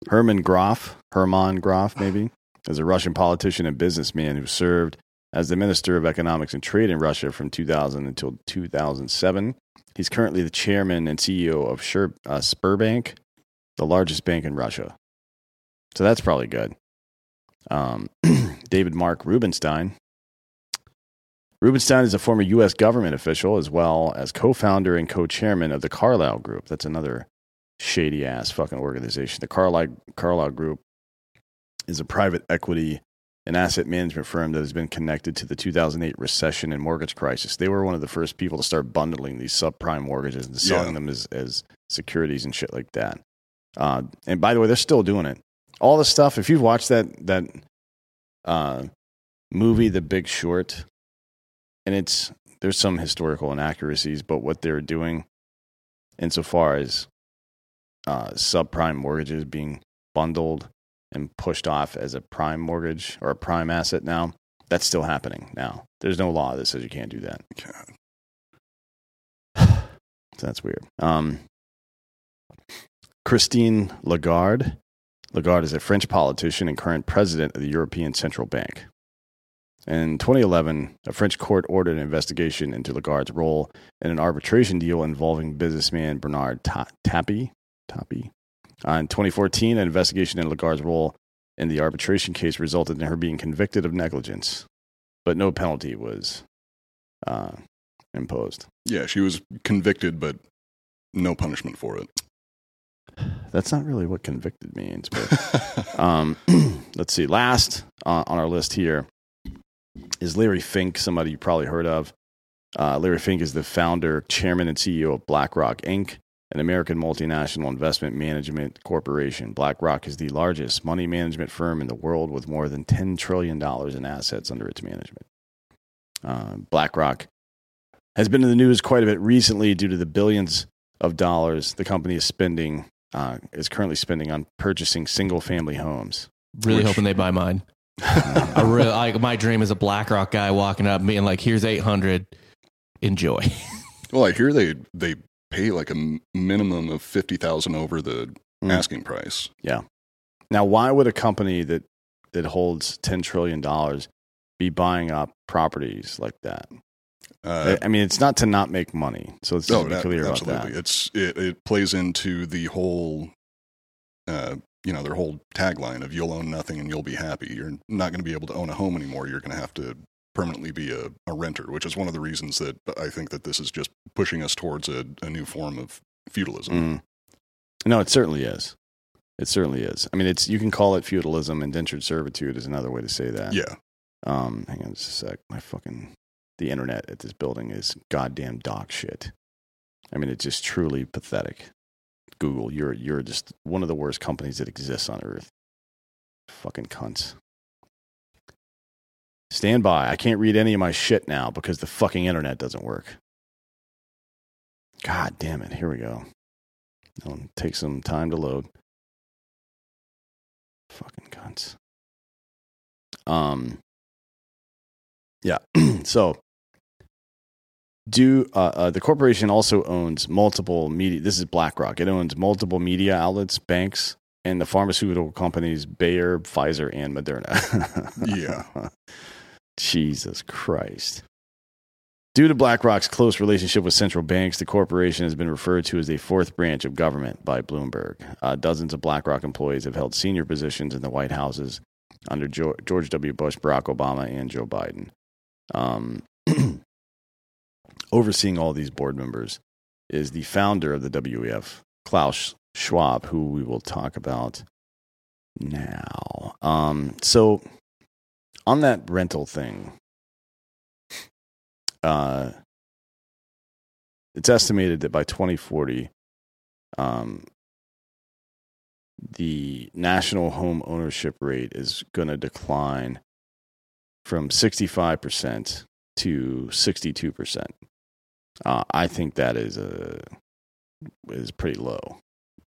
Herman Graf, Herman Graf, maybe, is a Russian politician and businessman who served as the Minister of Economics and Trade in Russia from 2000 until 2007. He's currently the chairman and CEO of Sher- uh, Sberbank, the largest bank in Russia. So that's probably good. Um, (clears throat) David Mark Rubenstein. Rubenstein is a former U.S. government official as well as co founder and co chairman of the Carlyle Group. That's another shady ass fucking organization. The Carlyle, Carlyle Group is a private equity and asset management firm that has been connected to the 2008 recession and mortgage crisis. They were one of the first people to start bundling these subprime mortgages and selling Yeah. them as, as securities and shit like that. Uh, and by the way, they're still doing it. All the stuff. If you've watched that that uh, movie, The Big Short, and it's there's some historical inaccuracies, but what they're doing, insofar as uh, subprime mortgages being bundled and pushed off as a prime mortgage or a prime asset now, that's still happening now. There's no law that says you can't do that. God. So (sighs) that's weird. Um, Christine Lagarde. Lagarde is a French politician and current president of the European Central Bank. In 2011, a French court ordered an investigation into Lagarde's role in an arbitration deal involving businessman Bernard Ta- Tapie. Tapie. Uh, in 2014, an investigation into Lagarde's role in the arbitration case resulted in her being convicted of negligence, but no penalty was uh, imposed. Yeah, she was convicted, but no punishment for it. That's not really what convicted means, but (laughs) um, (clears throat) let's see. Last uh, on our list here is Larry Fink, somebody you probably heard of. Uh, Larry Fink is the founder, chairman, and CEO of BlackRock Inc., an American multinational investment management corporation. BlackRock is the largest money management firm in the world with more than $10 trillion in assets under its management. Uh, BlackRock has been in the news quite a bit recently due to the billions of dollars the company is spending, uh, is currently spending on purchasing single family homes. Really Which- hoping they buy mine. (laughs) I really, I, my dream is a BlackRock guy walking up being like, "Here's 800, enjoy." well, I hear they they pay like a minimum of fifty thousand over the Mm. asking price. Yeah. Now, why would a company that that holds ten trillion dollars be buying up properties like that? Uh, I mean, it's not to not make money. So let's just oh, be that- clear about absolutely. that. It's it, it plays into the whole, uh, you know, their whole tagline of "You'll own nothing and you'll be happy." You're not going to be able to own a home anymore. You're going to have to permanently be a, a renter, which is one of the reasons that I think that this is just pushing us towards a, a new form of feudalism. Mm. No, it certainly is. It certainly is. I mean, it's you can call it feudalism. Indentured servitude is another way to say that. Yeah, Um, hang on just a sec. My fucking the internet at this building is goddamn dog shit. I mean, it's just truly pathetic. Google, you're you're just one of the worst companies that exists on earth. Fucking cunts. Stand by. I can't read any of my shit now because the fucking internet doesn't work. God damn it. Here we go. It'll take some time to load. Fucking cunts. Um, yeah. (clears throat) so, do uh, uh, the corporation also owns multiple media? This is BlackRock. It owns multiple media outlets, banks, and the pharmaceutical companies Bayer, Pfizer, and Moderna. (laughs) Yeah. (laughs) Jesus Christ. Due to BlackRock's close relationship with central banks, the corporation has been referred to as a fourth branch of government by Bloomberg. Uh, dozens of BlackRock employees have held senior positions in the White Houses under George W. Bush, Barack Obama, and Joe Biden. Um, (clears throat) overseeing all these board members is the founder of the WEF, Klaus Schwab, who we will talk about now. Um, so on that rental thing, uh, it's estimated that by 2040, um, the national home ownership rate is going to decline from 65% to 62%. Uh, I think that is a is pretty low.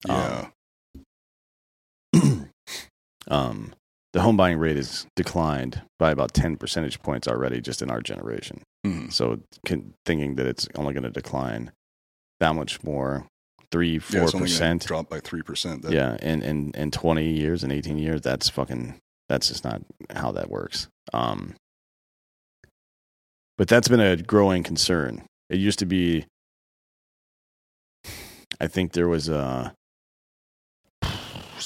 Yeah. um, (clears throat) the home buying rate has declined by about 10 percentage points already just in our generation. Hmm. So can, thinking that it's only going to decline that much more, three, four it's percent. drop by three percent. That, Yeah, in, in, in 20 years and 18 years, that's fucking, that's just not how that works. Um, but that's been a growing concern. It used to be, I think there was a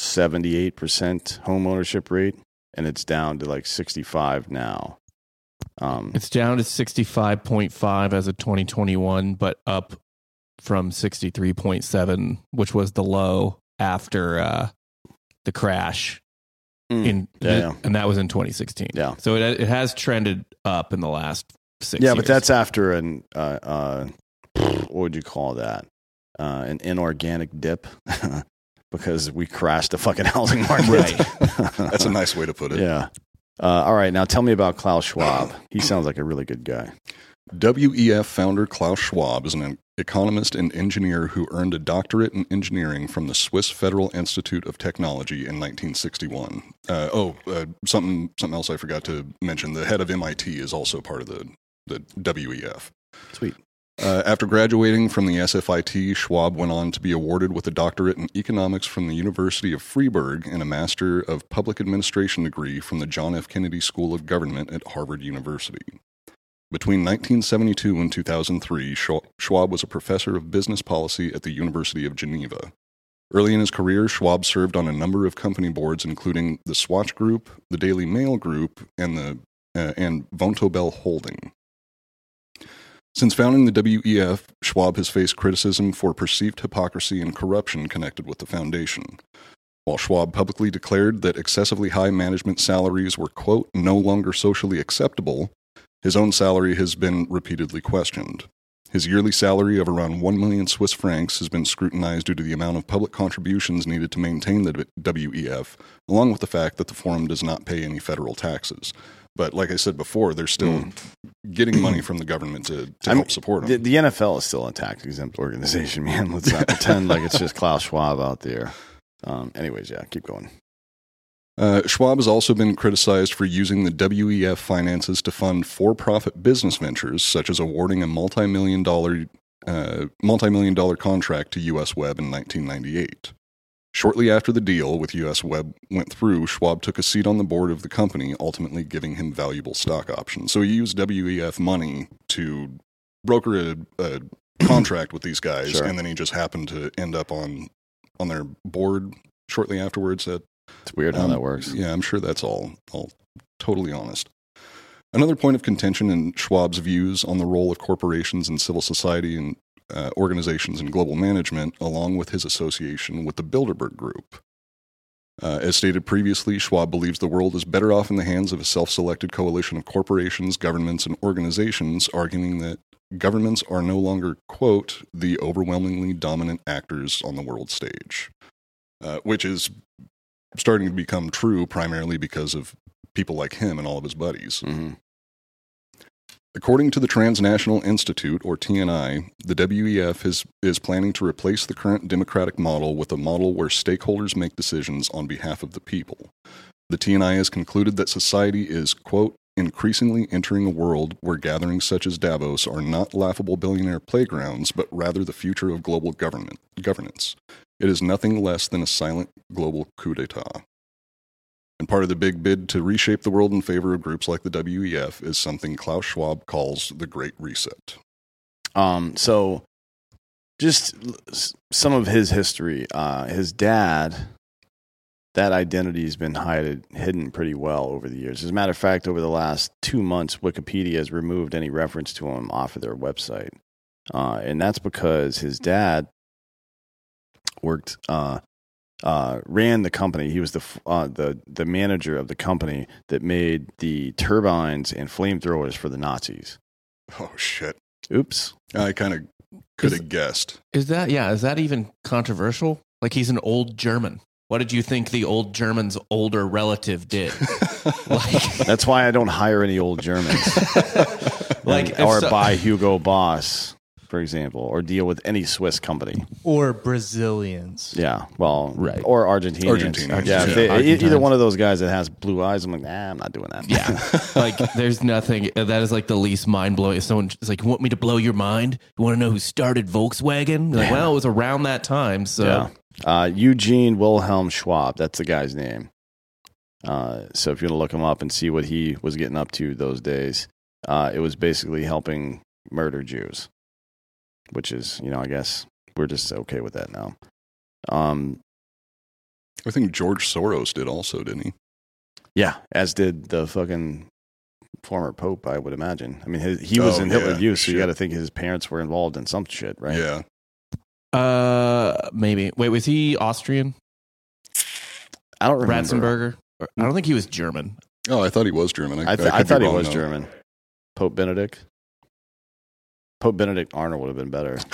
78% home ownership rate, and it's down to like 65 now. Um, It's down to 65.5 as of 2021, but up from 63.7, which was the low after uh, the crash. Mm. In Yeah, and that was in 2016. Yeah. So it it has trended up in the last six. yeah, years. but that's after an uh, uh, what would you call that? Uh, an inorganic dip (laughs) because we crashed the fucking (laughs) housing market. Right. (laughs) That's a nice way to put it. yeah. Uh, all right, now tell me about Klaus Schwab. He sounds like a really good guy. WEF founder Klaus Schwab is an economist and engineer who earned a doctorate in engineering from the Swiss Federal Institute of Technology in 1961. Uh, oh, uh, something something else I forgot to mention: the head of MIT is also part of the the WEF. Sweet. Uh, after graduating from the SFIT, Schwab went on to be awarded with a doctorate in economics from the University of Freiburg and a Master of Public Administration degree from the John F. Kennedy School of Government at Harvard University. Between 1972 and 2003, Schwab was a professor of business policy at the University of Geneva. Early in his career, Schwab served on a number of company boards, including the Swatch Group, the Daily Mail Group, and the uh, and Vontobel Holding. Since founding the WEF, Schwab has faced criticism for perceived hypocrisy and corruption connected with the foundation. While Schwab publicly declared that excessively high management salaries were, quote, no longer socially acceptable, his own salary has been repeatedly questioned. His yearly salary of around 1 million Swiss francs has been scrutinized due to the amount of public contributions needed to maintain the WEF, along with the fact that the forum does not pay any federal taxes. But like I said before, they're still getting money from the government to, to help support The, them. the NFL is still a tax exempt organization, (laughs) man. Let's not pretend like it's just Klaus Schwab out there. Um, anyways, yeah, keep going. Uh, Schwab has also been criticized for using the WEF finances to fund for-profit business ventures, such as awarding a multi-million dollar uh, multi-million dollar contract to U.S. Web in 1998. Shortly after the deal with U.S. Web went through, Schwab took a seat on the board of the company, ultimately giving him valuable stock options. So he used WEF money to broker a, a (coughs) contract with these guys, Sure. and then he just happened to end up on on their board shortly afterwards. At It's weird how um, that works. Yeah, I'm sure that's all all totally honest. Another point of contention in Schwab's views on the role of corporations and civil society and uh, organizations in global management, along with his association with the Bilderberg Group. Uh, as stated previously, Schwab believes the world is better off in the hands of a self selected coalition of corporations, governments, and organizations, arguing that governments are no longer, quote, the overwhelmingly dominant actors on the world stage, uh, which is starting to become true primarily because of people like him and all of his buddies. hmm According to the Transnational Institute, or TNI, the WEF is, is planning to replace the current democratic model with a model where stakeholders make decisions on behalf of the people. The TNI has concluded that society is, quote, increasingly entering a world where gatherings such as Davos are not laughable billionaire playgrounds, but rather the future of global government, governance. It is nothing less than a silent global coup d'etat. And part of the big bid to reshape the world in favor of groups like the WEF is something Klaus Schwab calls the Great Reset. Um, so just some of his history. Uh, his dad, that identity has been hided, hidden pretty well over the years. As a matter of fact, over the last two months, Wikipedia has removed any reference to him off of their website. Uh, and that's because his dad worked uh, uh, ran the company. He was the uh, the the manager of the company that made the turbines and flamethrowers for the Nazis. Oh shit! Oops. I kind of could have guessed. Is that yeah? Is that even controversial? Like he's an old German. What did you think the old German's older relative did? (laughs) like, (laughs) That's why I don't hire any old Germans. (laughs) like or so- buy Hugo Boss, for example, or deal with any Swiss company. Or Brazilians. Yeah, well, Right. or Argentinians. Argentinians, Yeah, yeah. they- Argentines. either one of those guys that has blue eyes. I'm like, nah, I'm not doing that. Yeah. (laughs) like there's nothing that is like the least mind blowing. If someone is like, you want me to blow your mind? You want to know who started Volkswagen? Like, well, it was around that time. So Yeah. Uh, Eugene Wilhelm Schwab. That's the guy's name. Uh, so if you want to look him up and see what he was getting up to those days, uh, it was basically helping murder Jews, which is, you know, I guess we're just okay with that now. Um, I think George Soros did also, didn't he? yeah, as did the fucking former pope, I would imagine. I mean, his, he was Oh, in Hitler yeah, Youth, so you got to think his parents were involved in some shit, right? Yeah. uh, maybe. Wait, was he Austrian? I don't remember. Ratzenberger? I don't think he was German. Oh, I thought he was German. I, th- could I thought he was though. German. Pope Benedict. Pope Benedict Arnold would have been better. (laughs)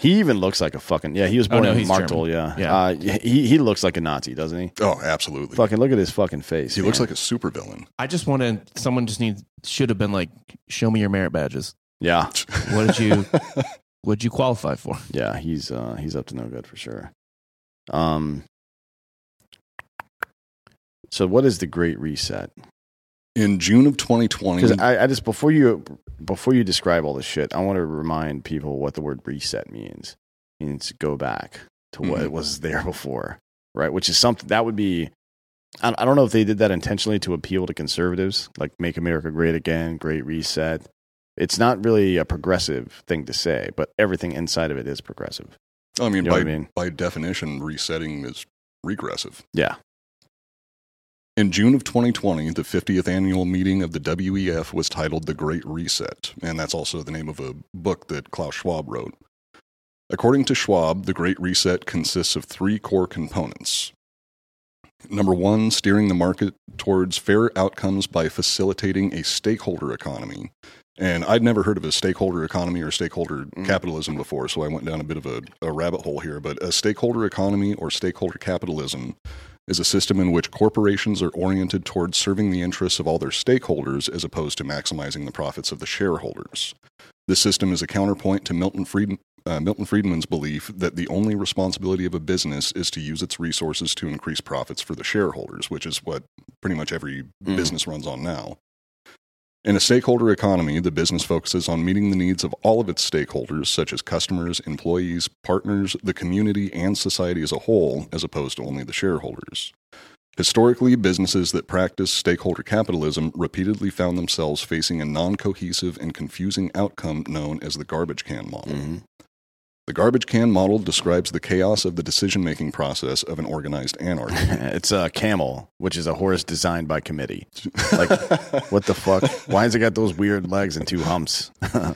He even looks like a fucking yeah. He was Oh, born no, in he's Marktl, yeah. Yeah. Uh, he he looks like a Nazi, doesn't he? oh, absolutely. Fucking look at his fucking face. He looks like a supervillain. I just want to. Someone just needs should have been like, show me your merit badges. yeah, What did you? (laughs) what did you qualify for? yeah. He's uh he's up to no good for sure. Um. So what is the Great Reset? In June of 2020, Because I, I just before you before you describe all this shit, I want to remind people what the word reset means. It means go back to what Mhm. was there before, right? Which is something that would be. I, I don't know if they did that intentionally to appeal to conservatives, like "Make America Great Again," "Great Reset." It's not really a progressive thing to say, but everything inside of it is progressive. I mean, You know by, I mean? by definition, resetting is regressive. Yeah, In June of 2020, the 50th annual meeting of the WEF was titled The Great Reset, and that's also the name of a book that Klaus Schwab wrote. According to Schwab, the Great Reset consists of three core components. Number one, steering the market towards fair outcomes by facilitating a stakeholder economy. And I'd never heard of a stakeholder economy or stakeholder mm. capitalism before, so I went down a bit of a, a rabbit hole here. But a stakeholder economy or stakeholder capitalism is a system in which corporations are oriented towards serving the interests of all their stakeholders as opposed to maximizing the profits of the shareholders. This system is a counterpoint to Milton, Fried, uh, Milton Friedman's belief that the only responsibility of a business is to use its resources to increase profits for the shareholders, which is what pretty much every Mhm. business runs on now. In a stakeholder economy, the business focuses on meeting the needs of all of its stakeholders, such as customers, employees, partners, the community, and society as a whole, as opposed to only the shareholders. Historically, businesses that practice stakeholder capitalism repeatedly found themselves facing a non cohesive and confusing outcome known as the garbage can model. Mhm. The garbage can model describes the chaos of the decision making process of an organized anarchy. (laughs) it's a camel, which is a horse designed by committee. (laughs) Like, what the fuck? Why has it got those weird legs and two humps? I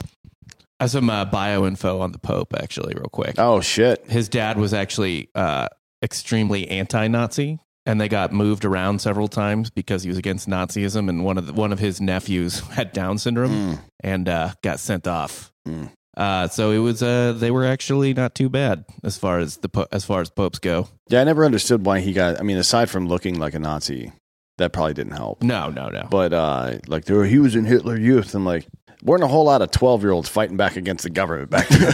have some uh, bio info on the Pope, actually, real quick. oh shit! His dad was actually uh, extremely anti-Nazi, and they got moved around several times because he was against Nazism. And one of the, one of his nephews (laughs) had Down syndrome Mm. and uh, got sent off. Mm. Uh, so it was uh, they were actually not too bad as far as the as far as popes go. Yeah, I never understood why he got. I mean, aside from looking like a Nazi, that probably didn't help. No, no, no. But uh, like, there he was in Hitler Youth. I'm like, weren't a whole lot of twelve year olds fighting back against the government back then.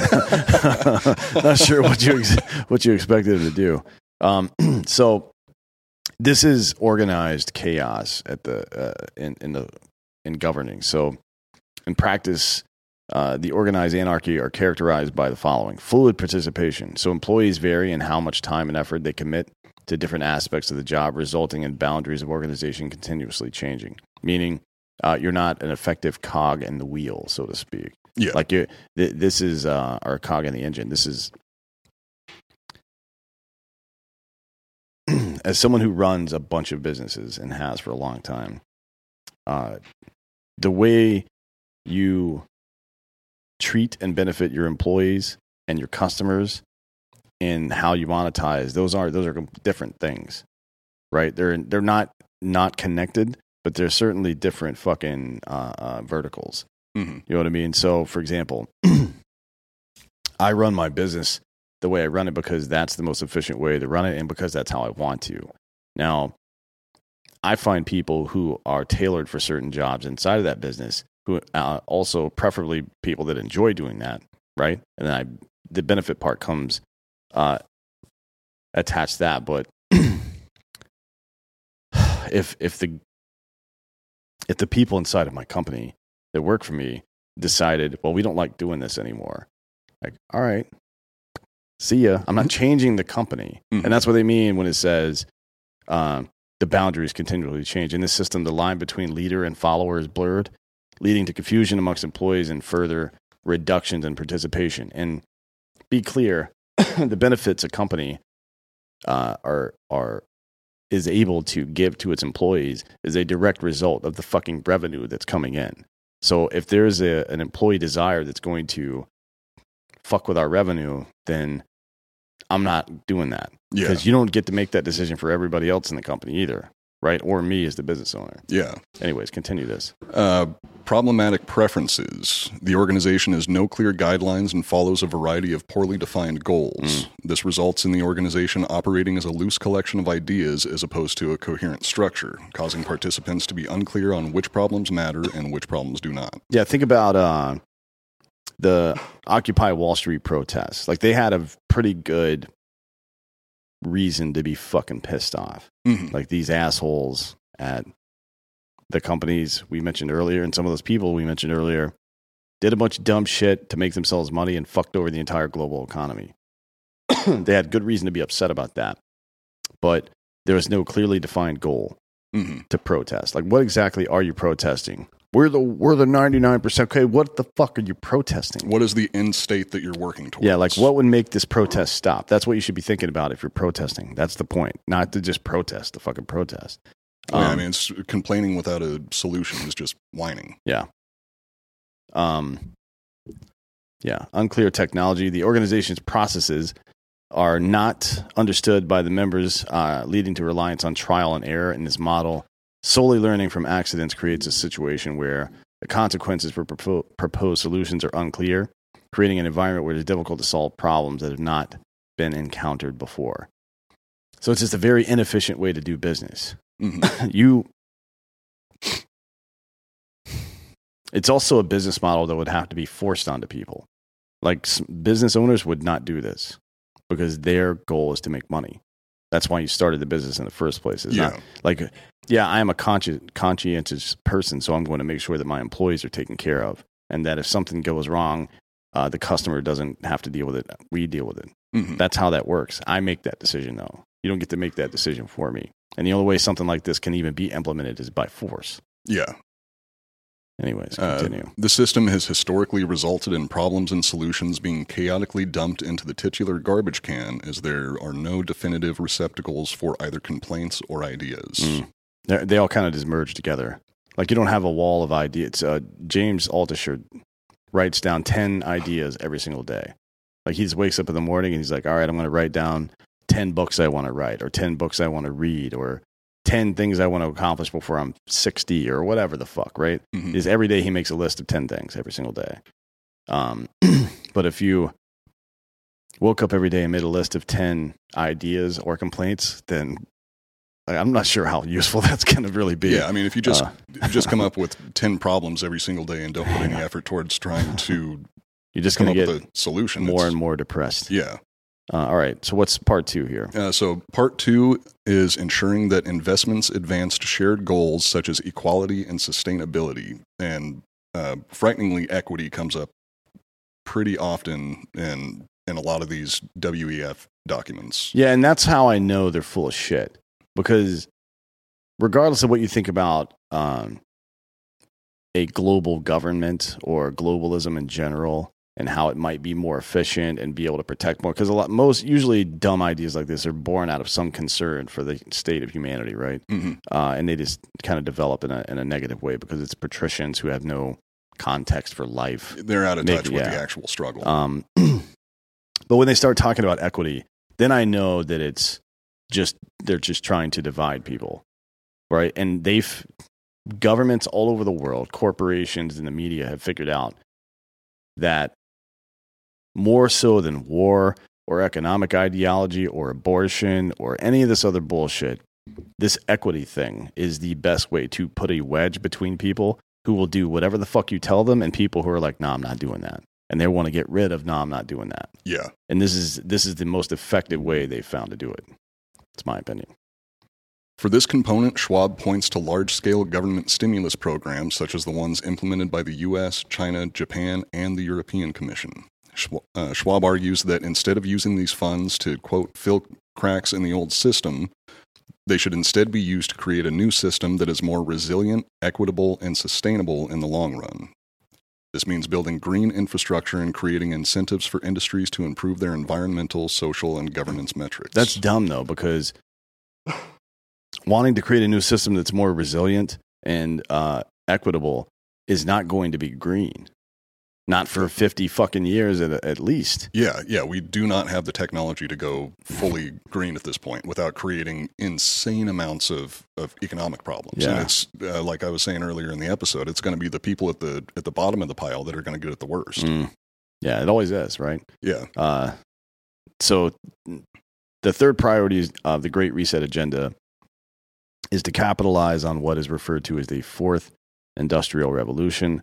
(laughs) Not sure what you ex- what you expected him to do. Um, (clears throat) so this is organized chaos at the uh, in in the in governing. So in practice. Uh, the organized anarchy are characterized by the following fluid participation. So, employees vary in how much time and effort they commit to different aspects of the job, resulting in boundaries of organization continuously changing. Meaning, uh, you're not an effective cog in the wheel, so to speak. Yeah. Like you, th- this is uh, our cog in the engine. This is (clears throat) as someone who runs a bunch of businesses and has for a long time. Uh, the way you treat and benefit your employees and your customers and how you monetize, those are those are different things, right? They're they're not not connected, but they're certainly different fucking uh, uh, verticals. hmm You know what I mean? So, for example, (clears throat) I run my business the way I run it because that's the most efficient way to run it and because that's how I want to. Now, I find people who are tailored for certain jobs inside of that business who uh, also preferably people that enjoy doing that, right? And then I the benefit part comes uh attached that, but (clears throat) if if the if the people inside of my company that work for me decided, well, we don't like doing this anymore. Like, all right, see ya. I'm not changing the company. Mhm. And that's what they mean when it says um, the boundaries continually change. In this system, the line between leader and follower is blurred, leading to confusion amongst employees and further reductions in participation. And be clear, (clears throat) the benefits a company uh, are are is able to give to its employees is a direct result of the fucking revenue that's coming in. So if there's a, an employee desire that's going to fuck with our revenue, then I'm not doing that Yeah. because you don't get to make that decision for everybody else in the company either, right? Or me as the business owner. Yeah. Anyways, continue this. Uh, problematic preferences. The organization has no clear guidelines and follows a variety of poorly defined goals. This results in the organization operating as a loose collection of ideas as opposed to a coherent structure, causing participants to be unclear on which problems matter and which problems do not. Yeah, think about uh, the Occupy Wall Street protests. Like they had a pretty good reason to be fucking pissed off. Mhm. Like these assholes at the companies we mentioned earlier, and some of those people we mentioned earlier did a bunch of dumb shit to make themselves money and fucked over the entire global economy. (clears throat) they had good reason to be upset about that, but there was no clearly defined goal Mhm. to protest. Like, what exactly are you protesting? We're the we're the ninety nine percent. Okay, what the fuck are you protesting? What is the end state that you're working towards? Yeah, like what would make this protest stop? That's what you should be thinking about if you're protesting. That's the point, not to just protest the fucking protest. Yeah, I Um, mean, it's complaining without a solution is just whining. Yeah. Um, yeah, unclear technology. The organization's processes are not understood by the members, uh, leading to reliance on trial and error in this model. Solely learning from accidents creates a situation where the consequences for propo- proposed solutions are unclear, creating an environment where it is difficult to solve problems that have not been encountered before. So it's just a very inefficient way to do business Mhm. (laughs) you it's also a business model that would have to be forced onto people like business owners would not do this because their goal is to make money that's why you started the business in the first place it's Yeah. not like yeah i am a consci- conscientious person so i'm going to make sure that my employees are taken care of and that if something goes wrong uh, the customer doesn't have to deal with it we deal with it Mhm. that's how that works. I make that decision though. You don't get to make that decision for me. And the only way something like this can even be implemented is by force. Yeah. Anyways, Uh, continue. the system has historically resulted in problems and solutions being chaotically dumped into the titular garbage can as there are no definitive receptacles for either complaints or ideas. Mm. They all kind of just merge together. Like you don't have a wall of ideas. Uh, James Altucher writes down 10 ideas every single day. Like he just wakes up in the morning and he's like, all right, I'm going to write down 10 books I want to write or 10 books I want to read or 10 things I want to accomplish before I'm 60 or whatever the fuck, right? Mhm. is every day he makes a list of 10 things every single day. Um, (clears throat) but if you woke up every day and made a list of 10 ideas or complaints, then like, I'm not sure how useful (laughs) that's going to really be. Yeah, I mean, if you just Uh, just come up (laughs) with ten problems every single day and don't put any effort towards trying to You're just come going up to with get a solution, more and more depressed. Yeah. Uh, all right. So what's part two here? Uh, so part two is ensuring that investments advance shared goals such as equality and sustainability, and uh, frighteningly, equity comes up pretty often in in a lot of these WEF documents. Yeah, and that's how I know they're full of shit. Because regardless of what you think about um, a global government or globalism in general and how it might be more efficient and be able to protect more, because a lot most usually dumb ideas like this are born out of some concern for the state of humanity, right? Mhm. Uh, and they just kind of develop in a in a negative way because it's patricians who have no context for life. They're out of touch with yeah. the actual struggle. Um, (clears throat) but when they start talking about equity, then I know that it's just they're just trying to divide people, right? And they've governments all over the world, corporations and the media have figured out that more so than war or economic ideology or abortion or any of this other bullshit, this equity thing is the best way to put a wedge between people who will do whatever the fuck you tell them and people who are like, nah, I'm not doing that. And they want to get rid of, nah, I'm not doing that. Yeah. And this is this is the most effective way they've found to do it. It's my opinion. For this component, Schwab points to large scale government stimulus programs such as the ones implemented by the US, China, Japan, and the European Commission. Uh, Schwab argues that instead of using these funds to, quote, fill cracks in the old system, they should instead be used to create a new system that is more resilient, equitable, and sustainable in the long run. This means building green infrastructure and creating incentives for industries to improve their environmental, social, and governance metrics. That's dumb though, because wanting to create a new system that's more resilient and uh, equitable is not going to be green. Not for 50 fucking years at, at least. Yeah, yeah, we do not have the technology to go fully green at this point without creating insane amounts of, of economic problems. And it's uh, like I was saying earlier in the episode, it's going to be the people at the at the bottom of the pile that are going to get it the worst. Mm. Yeah, it always is, right? Yeah, Uh, so the third priority of the Great Reset agenda is to capitalize on what is referred to as the fourth industrial revolution.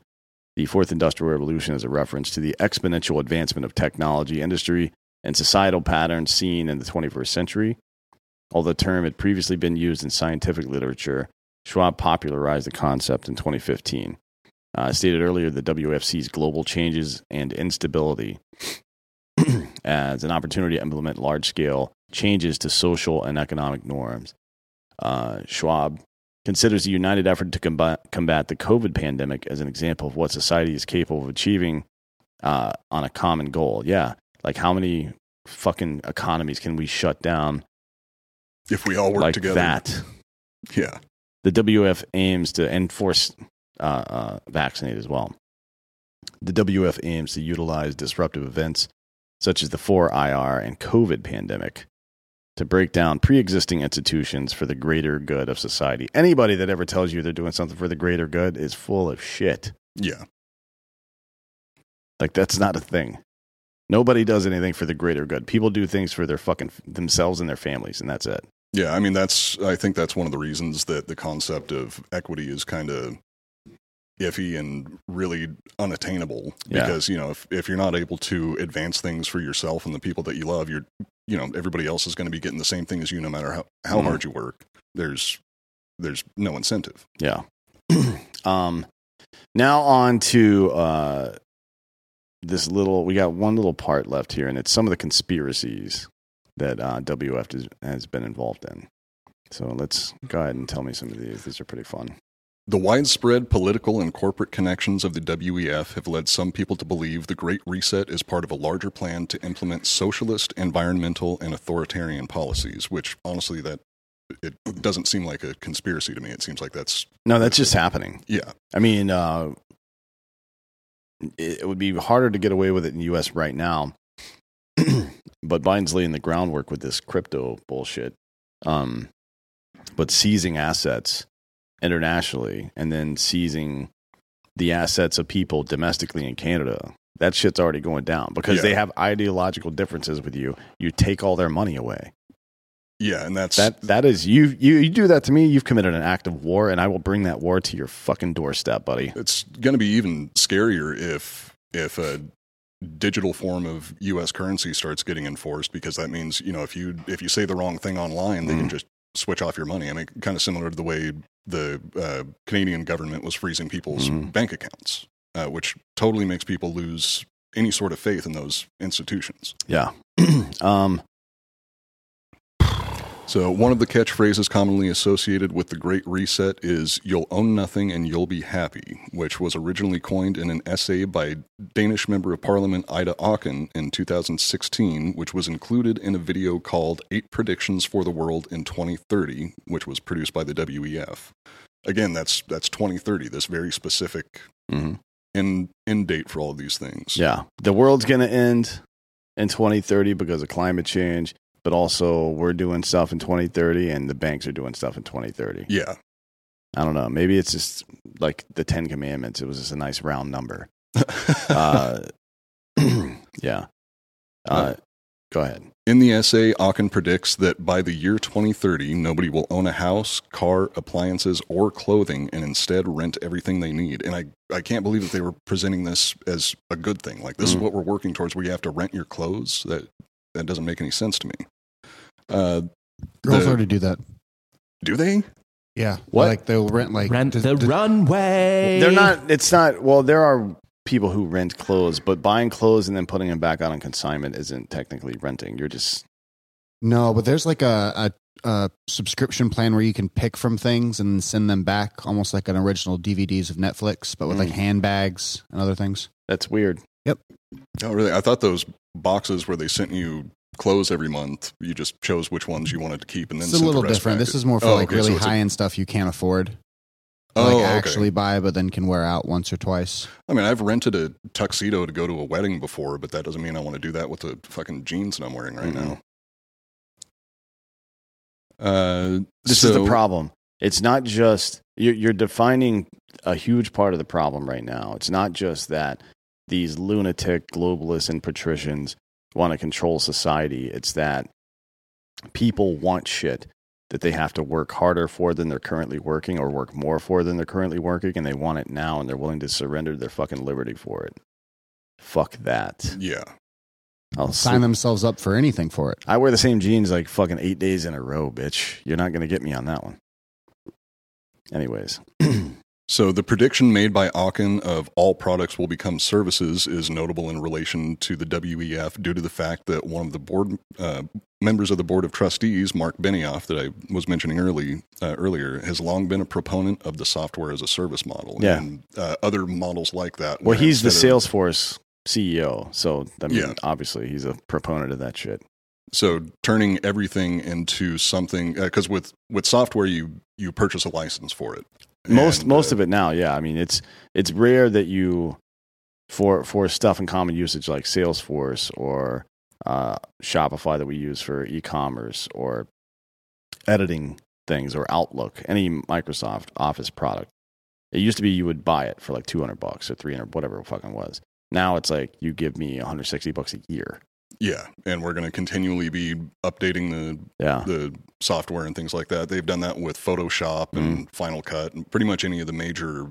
The fourth industrial revolution is a reference to the exponential advancement of technology, industry, and societal patterns seen in the 21st century. Although the term had previously been used in scientific literature, Schwab popularized the concept in 2015. Uh, stated earlier the WFC's global changes and instability (clears throat) as an opportunity to implement large scale changes to social and economic norms. Uh, Schwab considers a united effort to combat, combat the COVID pandemic as an example of what society is capable of achieving uh, on a common goal. Yeah. Like, how many fucking economies can we shut down if we all work like together, that? Yeah, The WEF aims to enforce uh, uh, vaccinate as well. The WEF aims to utilize disruptive events such as the 4IR and COVID pandemic to break down pre existing institutions for the greater good of society. Anybody that ever tells you they're doing something for the greater good is full of shit. yeah, Like, that's not a thing. Nobody does anything for the greater good. People do things for their fucking themselves and their families, and that's it. yeah. I mean, that's I think that's one of the reasons that the concept of equity is kind of iffy and really unattainable Yeah. because you know if, if you're not able to advance things for yourself and the people that you love you're you know everybody else is going to be getting the same thing as you no matter how, how Mhm. hard you work there's there's no incentive Yeah. (clears throat) um, now on to uh, this little. We got one little part left here, and it's some of the conspiracies that uh, WEF has, has been involved in. So let's go ahead and tell me some of these. These are pretty fun. The widespread political and corporate connections of the WEF have led some people to believe the Great Reset is part of a larger plan to implement socialist, environmental, and authoritarian policies, which honestly that it doesn't seem like a conspiracy to me. It seems like that's No, that's just happening. yeah. I mean, uh, it, would be harder to get away with it in the U.S. right now, (clears throat) but Biden's laying the groundwork with this crypto bullshit. Um, but seizing assets internationally and then seizing the assets of people domestically in Canada. That shit's already going down because Yeah. they have ideological differences with you. You take all their money away. Yeah, and that's That that is you you you do that to me, you've committed an act of war and I will bring that war to your fucking doorstep, buddy. it's going to be even scarier if if a digital form of U.S. currency starts getting enforced because that means you know if you if you say the wrong thing online, they can Mhm. just switch off your money. I mean, kind of similar to the way the uh, Canadian government was freezing people's Mhm. bank accounts, uh, which totally makes people lose any sort of faith in those institutions. Yeah. (clears throat) um So, one of the catchphrases commonly associated with the Great Reset is You'll own nothing and you'll be happy, which was originally coined in an essay by Danish Member of Parliament Ida Auken in 2016, which was included in a video called Eight Predictions for the World in 2030, which was produced by the WEF. Again, that's, that's 2030, this very specific mhm. end, end date for all of these things. yeah. The world's going to end in 2030 because of climate change. But also we're doing stuff in 2030 and the banks are doing stuff in 2030. Yeah. I don't know. Maybe it's just like the 10 commandments. It was just a nice round number. (laughs) Uh, (clears throat) yeah. Uh, go ahead. In the essay, Auken predicts that by the year 2030, nobody will own a house, car, appliances, or clothing and instead rent everything they need. And I, I can't believe that they were presenting this as a good thing. Like, this Mhm. is what we're working towards, where you have to rent your clothes. That, that doesn't make any sense to me. Uh, Girls The- already do that. do they? Yeah. What? Like they'll rent like Rent d- the d- runway. They're not, it's not, well, there are people who rent clothes, but buying clothes and then putting them back out on consignment isn't technically renting. You're just, No, but there's like a, a, a subscription plan where you can pick from things and send them back, almost like an original DVDs of Netflix, but with like Mm. handbags and other things. that's weird. Oh, really? I thought those boxes where they sent you clothes every month, you just chose which ones you wanted to keep and then It's a sent the little rest different. back. This is more for Oh, like okay, so really a- high end stuff you can't afford. Oh, like okay. actually buy, but then can wear out once or twice. I mean, I've rented a tuxedo to go to a wedding before, but that doesn't mean I want to do that with the fucking jeans that I'm wearing right Mhm. now. Uh, This is the problem. It's not just you're, you're defining a huge part of the problem right now. It's not just that these lunatic globalists and patricians want to control society. It's that people want shit that they have to work harder for than they're currently working, or work more for than they're currently working, and they want it now, and they're willing to surrender their fucking liberty for it. Fuck that. Yeah. I'll Sign sleep- themselves up for anything for it. I wear the same jeans like fucking eight days in a row, bitch. You're not going to get me on that one. Anyways, (clears throat) So the prediction made by Auken of all products will become services is notable in relation to the WEF due to the fact that one of the board uh, members of the board of trustees, Marc Benioff, that I was mentioning early uh, earlier, has long been a proponent of the software as a service model. Yeah. and uh, other models like that. well, he's the instead of- Salesforce CEO, so I mean, Yeah. obviously, he's a proponent of that shit. So turning everything into something because with with software you you purchase a license for it. Most And, most uh, of it now, yeah. I mean, it's it's rare that you for for stuff in common usage like Salesforce or uh, Shopify that we use for e-commerce or editing things or Outlook, any Microsoft Office product. It used to be you would buy it for like two hundred bucks or three hundred, whatever it fucking was. Now it's like you give me one hundred sixty bucks a year. Yeah, and we're going to continually be updating the Yeah, the software and things like that. They've done that with Photoshop and Mm. Final Cut and pretty much any of the major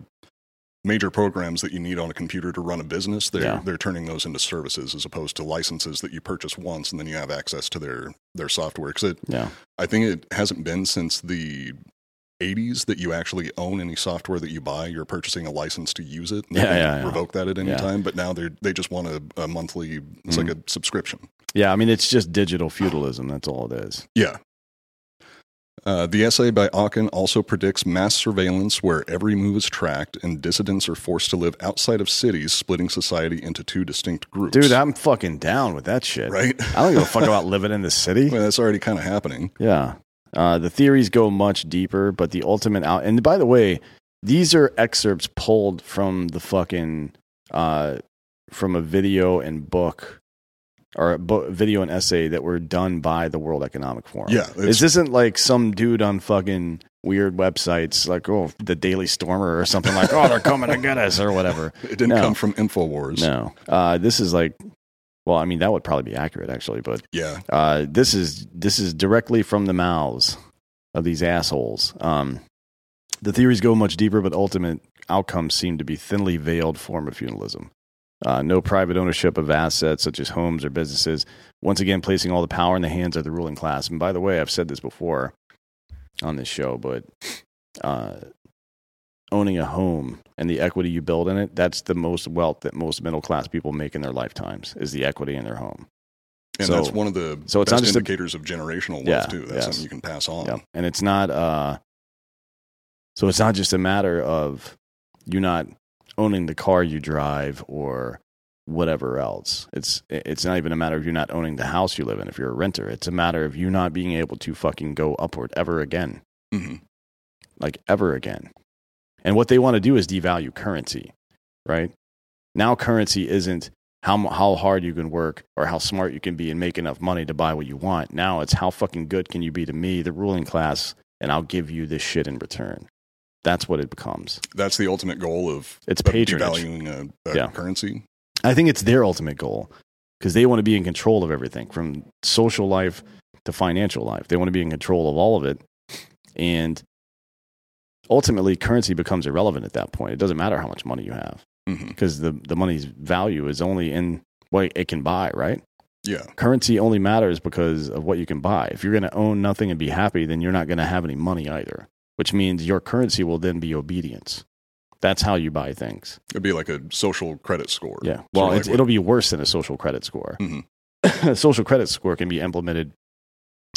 major programs that you need on a computer to run a business. They're Yeah. they're turning those into services as opposed to licenses that you purchase once and then you have access to their their software. Because yeah, I think it hasn't been since the 80s that you actually own any software that you buy. You're purchasing a license to use it. and Yeah, yeah, yeah. Revoke that at any Yeah. time. But now they they just want a, a monthly. It's like a subscription. yeah. I mean, it's just digital feudalism. That's all it is. Yeah. Uh, the essay by Auken also predicts mass surveillance where every move is tracked and dissidents are forced to live outside of cities, splitting society into two distinct groups. Dude, I'm fucking down with that shit. right. I don't give a fuck (laughs) about living in the city. well, that's already kind of happening. Yeah. Uh, the theories go much deeper, but the ultimate out. And by the way, these are excerpts pulled from the fucking uh, from a video and book or a book, video and essay that were done by the World Economic Forum. Yeah, this isn't like some dude on fucking weird websites like oh the Daily Stormer or something like oh they're coming to get us or whatever. (laughs) It didn't No. come from Infowars. No, uh, this is like. Well, I mean that would probably be accurate actually, but Yeah. uh, this is this is directly from the mouths of these assholes. Um, the theories go much deeper, but ultimate outcomes seem to be thinly veiled form of feudalism. Uh, no private ownership of assets such as homes or businesses. Once again, placing all the power in the hands of the ruling class. And by the way, I've said this before on this show, but uh, owning a home and the equity you build in it, that's the most wealth that most middle class people make in their lifetimes is the equity in their home. And So- that's one of the so it's best not just a- indicators of generational wealth, Yeah, too. That's yes. something you can pass on. Yep. And it's not uh so it's not just a matter of you not owning the car you drive or whatever else. It's it's not even a matter of you not owning the house you live in if you're a renter. It's a matter of you not being able to fucking go upward ever again. hmm Like ever again. And what they want to do is devalue currency, right? Now currency isn't how how hard you can work or how smart you can be and make enough money to buy what you want. Now it's how fucking good can you be to me, the ruling class, and I'll give you this shit in return. That's what it becomes. That's the ultimate goal of It's patronage. devaluing a, a Yeah. currency. I think it's their ultimate goal because they want to be in control of everything from social life to financial life. They want to be in control of all of it. And ultimately, currency becomes irrelevant at that point. It doesn't matter how much money you have because the, the money's value is only in what it can buy, right? Yeah, Currency only matters because of what you can buy. If you're going to own nothing and be happy, then you're not going to have any money either, which means your currency will then be obedience. That's how you buy things. it'd be like a social credit score. Yeah. Well, like it'll be worse than a social credit score. Mhm. (coughs) a social credit score can be implemented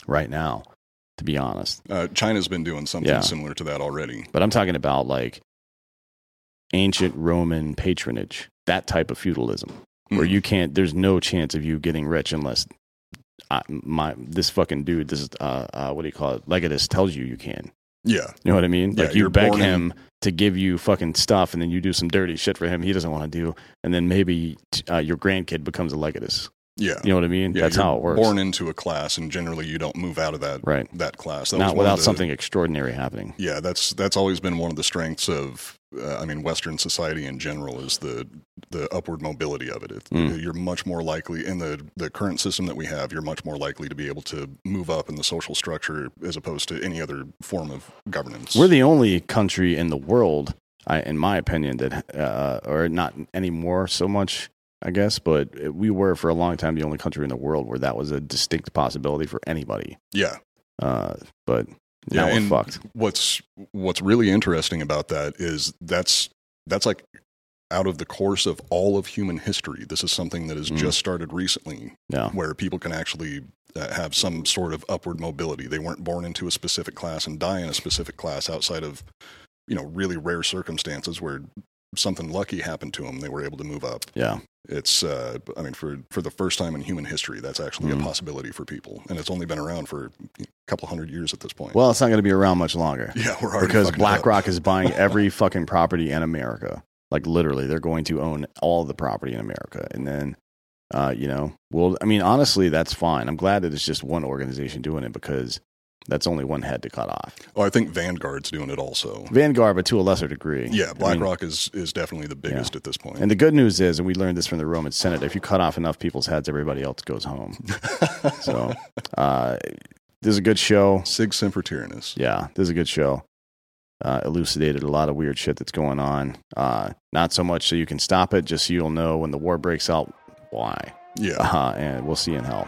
right now, to be honest. Uh, China's been doing something Yeah. similar to that already. But I'm talking about like ancient Roman patronage, that type of feudalism, where Mhm. you can't. There's no chance of you getting rich unless I, my this fucking dude, this is uh, uh, what do you call it? Legatus tells you you can. Yeah, You know what I mean? Yeah, like you beg born in- him to give you fucking stuff, and then you do some dirty shit for him he doesn't want to do, and then maybe uh, your grandkid becomes a legatus. Yeah. You know what I mean? yeah That's how it works. Born into a class, and generally you don't move out of that right. that class. That Not without the- something extraordinary happening. Yeah, that's that's always been one of the strengths of, uh, I mean, Western society in general is the the upward mobility of it. it Mm. You're much more likely in the the current system that we have. You're much more likely to be able to move up in the social structure as opposed to any other form of governance. We're the only country in the world, I, in my opinion, that, uh, or not anymore so much, I guess, but we were for a long time the only country in the world where that was a distinct possibility for anybody. yeah. Uh, but Yeah, now we're and fucked. What's what's really interesting about that is that's that's like out of the course of all of human history. This is something that has Mm. just started recently, Yeah. where people can actually uh, have some sort of upward mobility. They weren't born into a specific class and die in a specific class outside of you know really rare circumstances where something lucky happened to them. They were able to move up. Yeah. It's uh, I mean for for the first time in human history, that's actually Mhm. a possibility for people, and it's only been around for a couple hundred years at this point. Well, it's not going to be around much longer (laughs) yeah, we're already because fucking it up. BlackRock is buying (laughs) every fucking property in America. Like literally, they're going to own all the property in America, and then, uh, you know, well, I mean, honestly, that's fine. I'm glad that it's just one organization doing it because that's only one head to cut off. Oh, I think Vanguard's doing it also. Vanguard, but to a lesser degree. Yeah, I mean, BlackRock is is definitely the biggest at this point. and the good news is, and we learned this from the Roman Senate, if you cut off enough people's heads, everybody else goes home. (laughs) So, uh, this is a good show. Sic Semper Tyrannis. Yeah, this is a good show. Uh, elucidated a lot of weird shit that's going on. Uh, not so much so you can stop it, just so you'll know when the war breaks out why. Yeah. Uh, and we'll see in hell.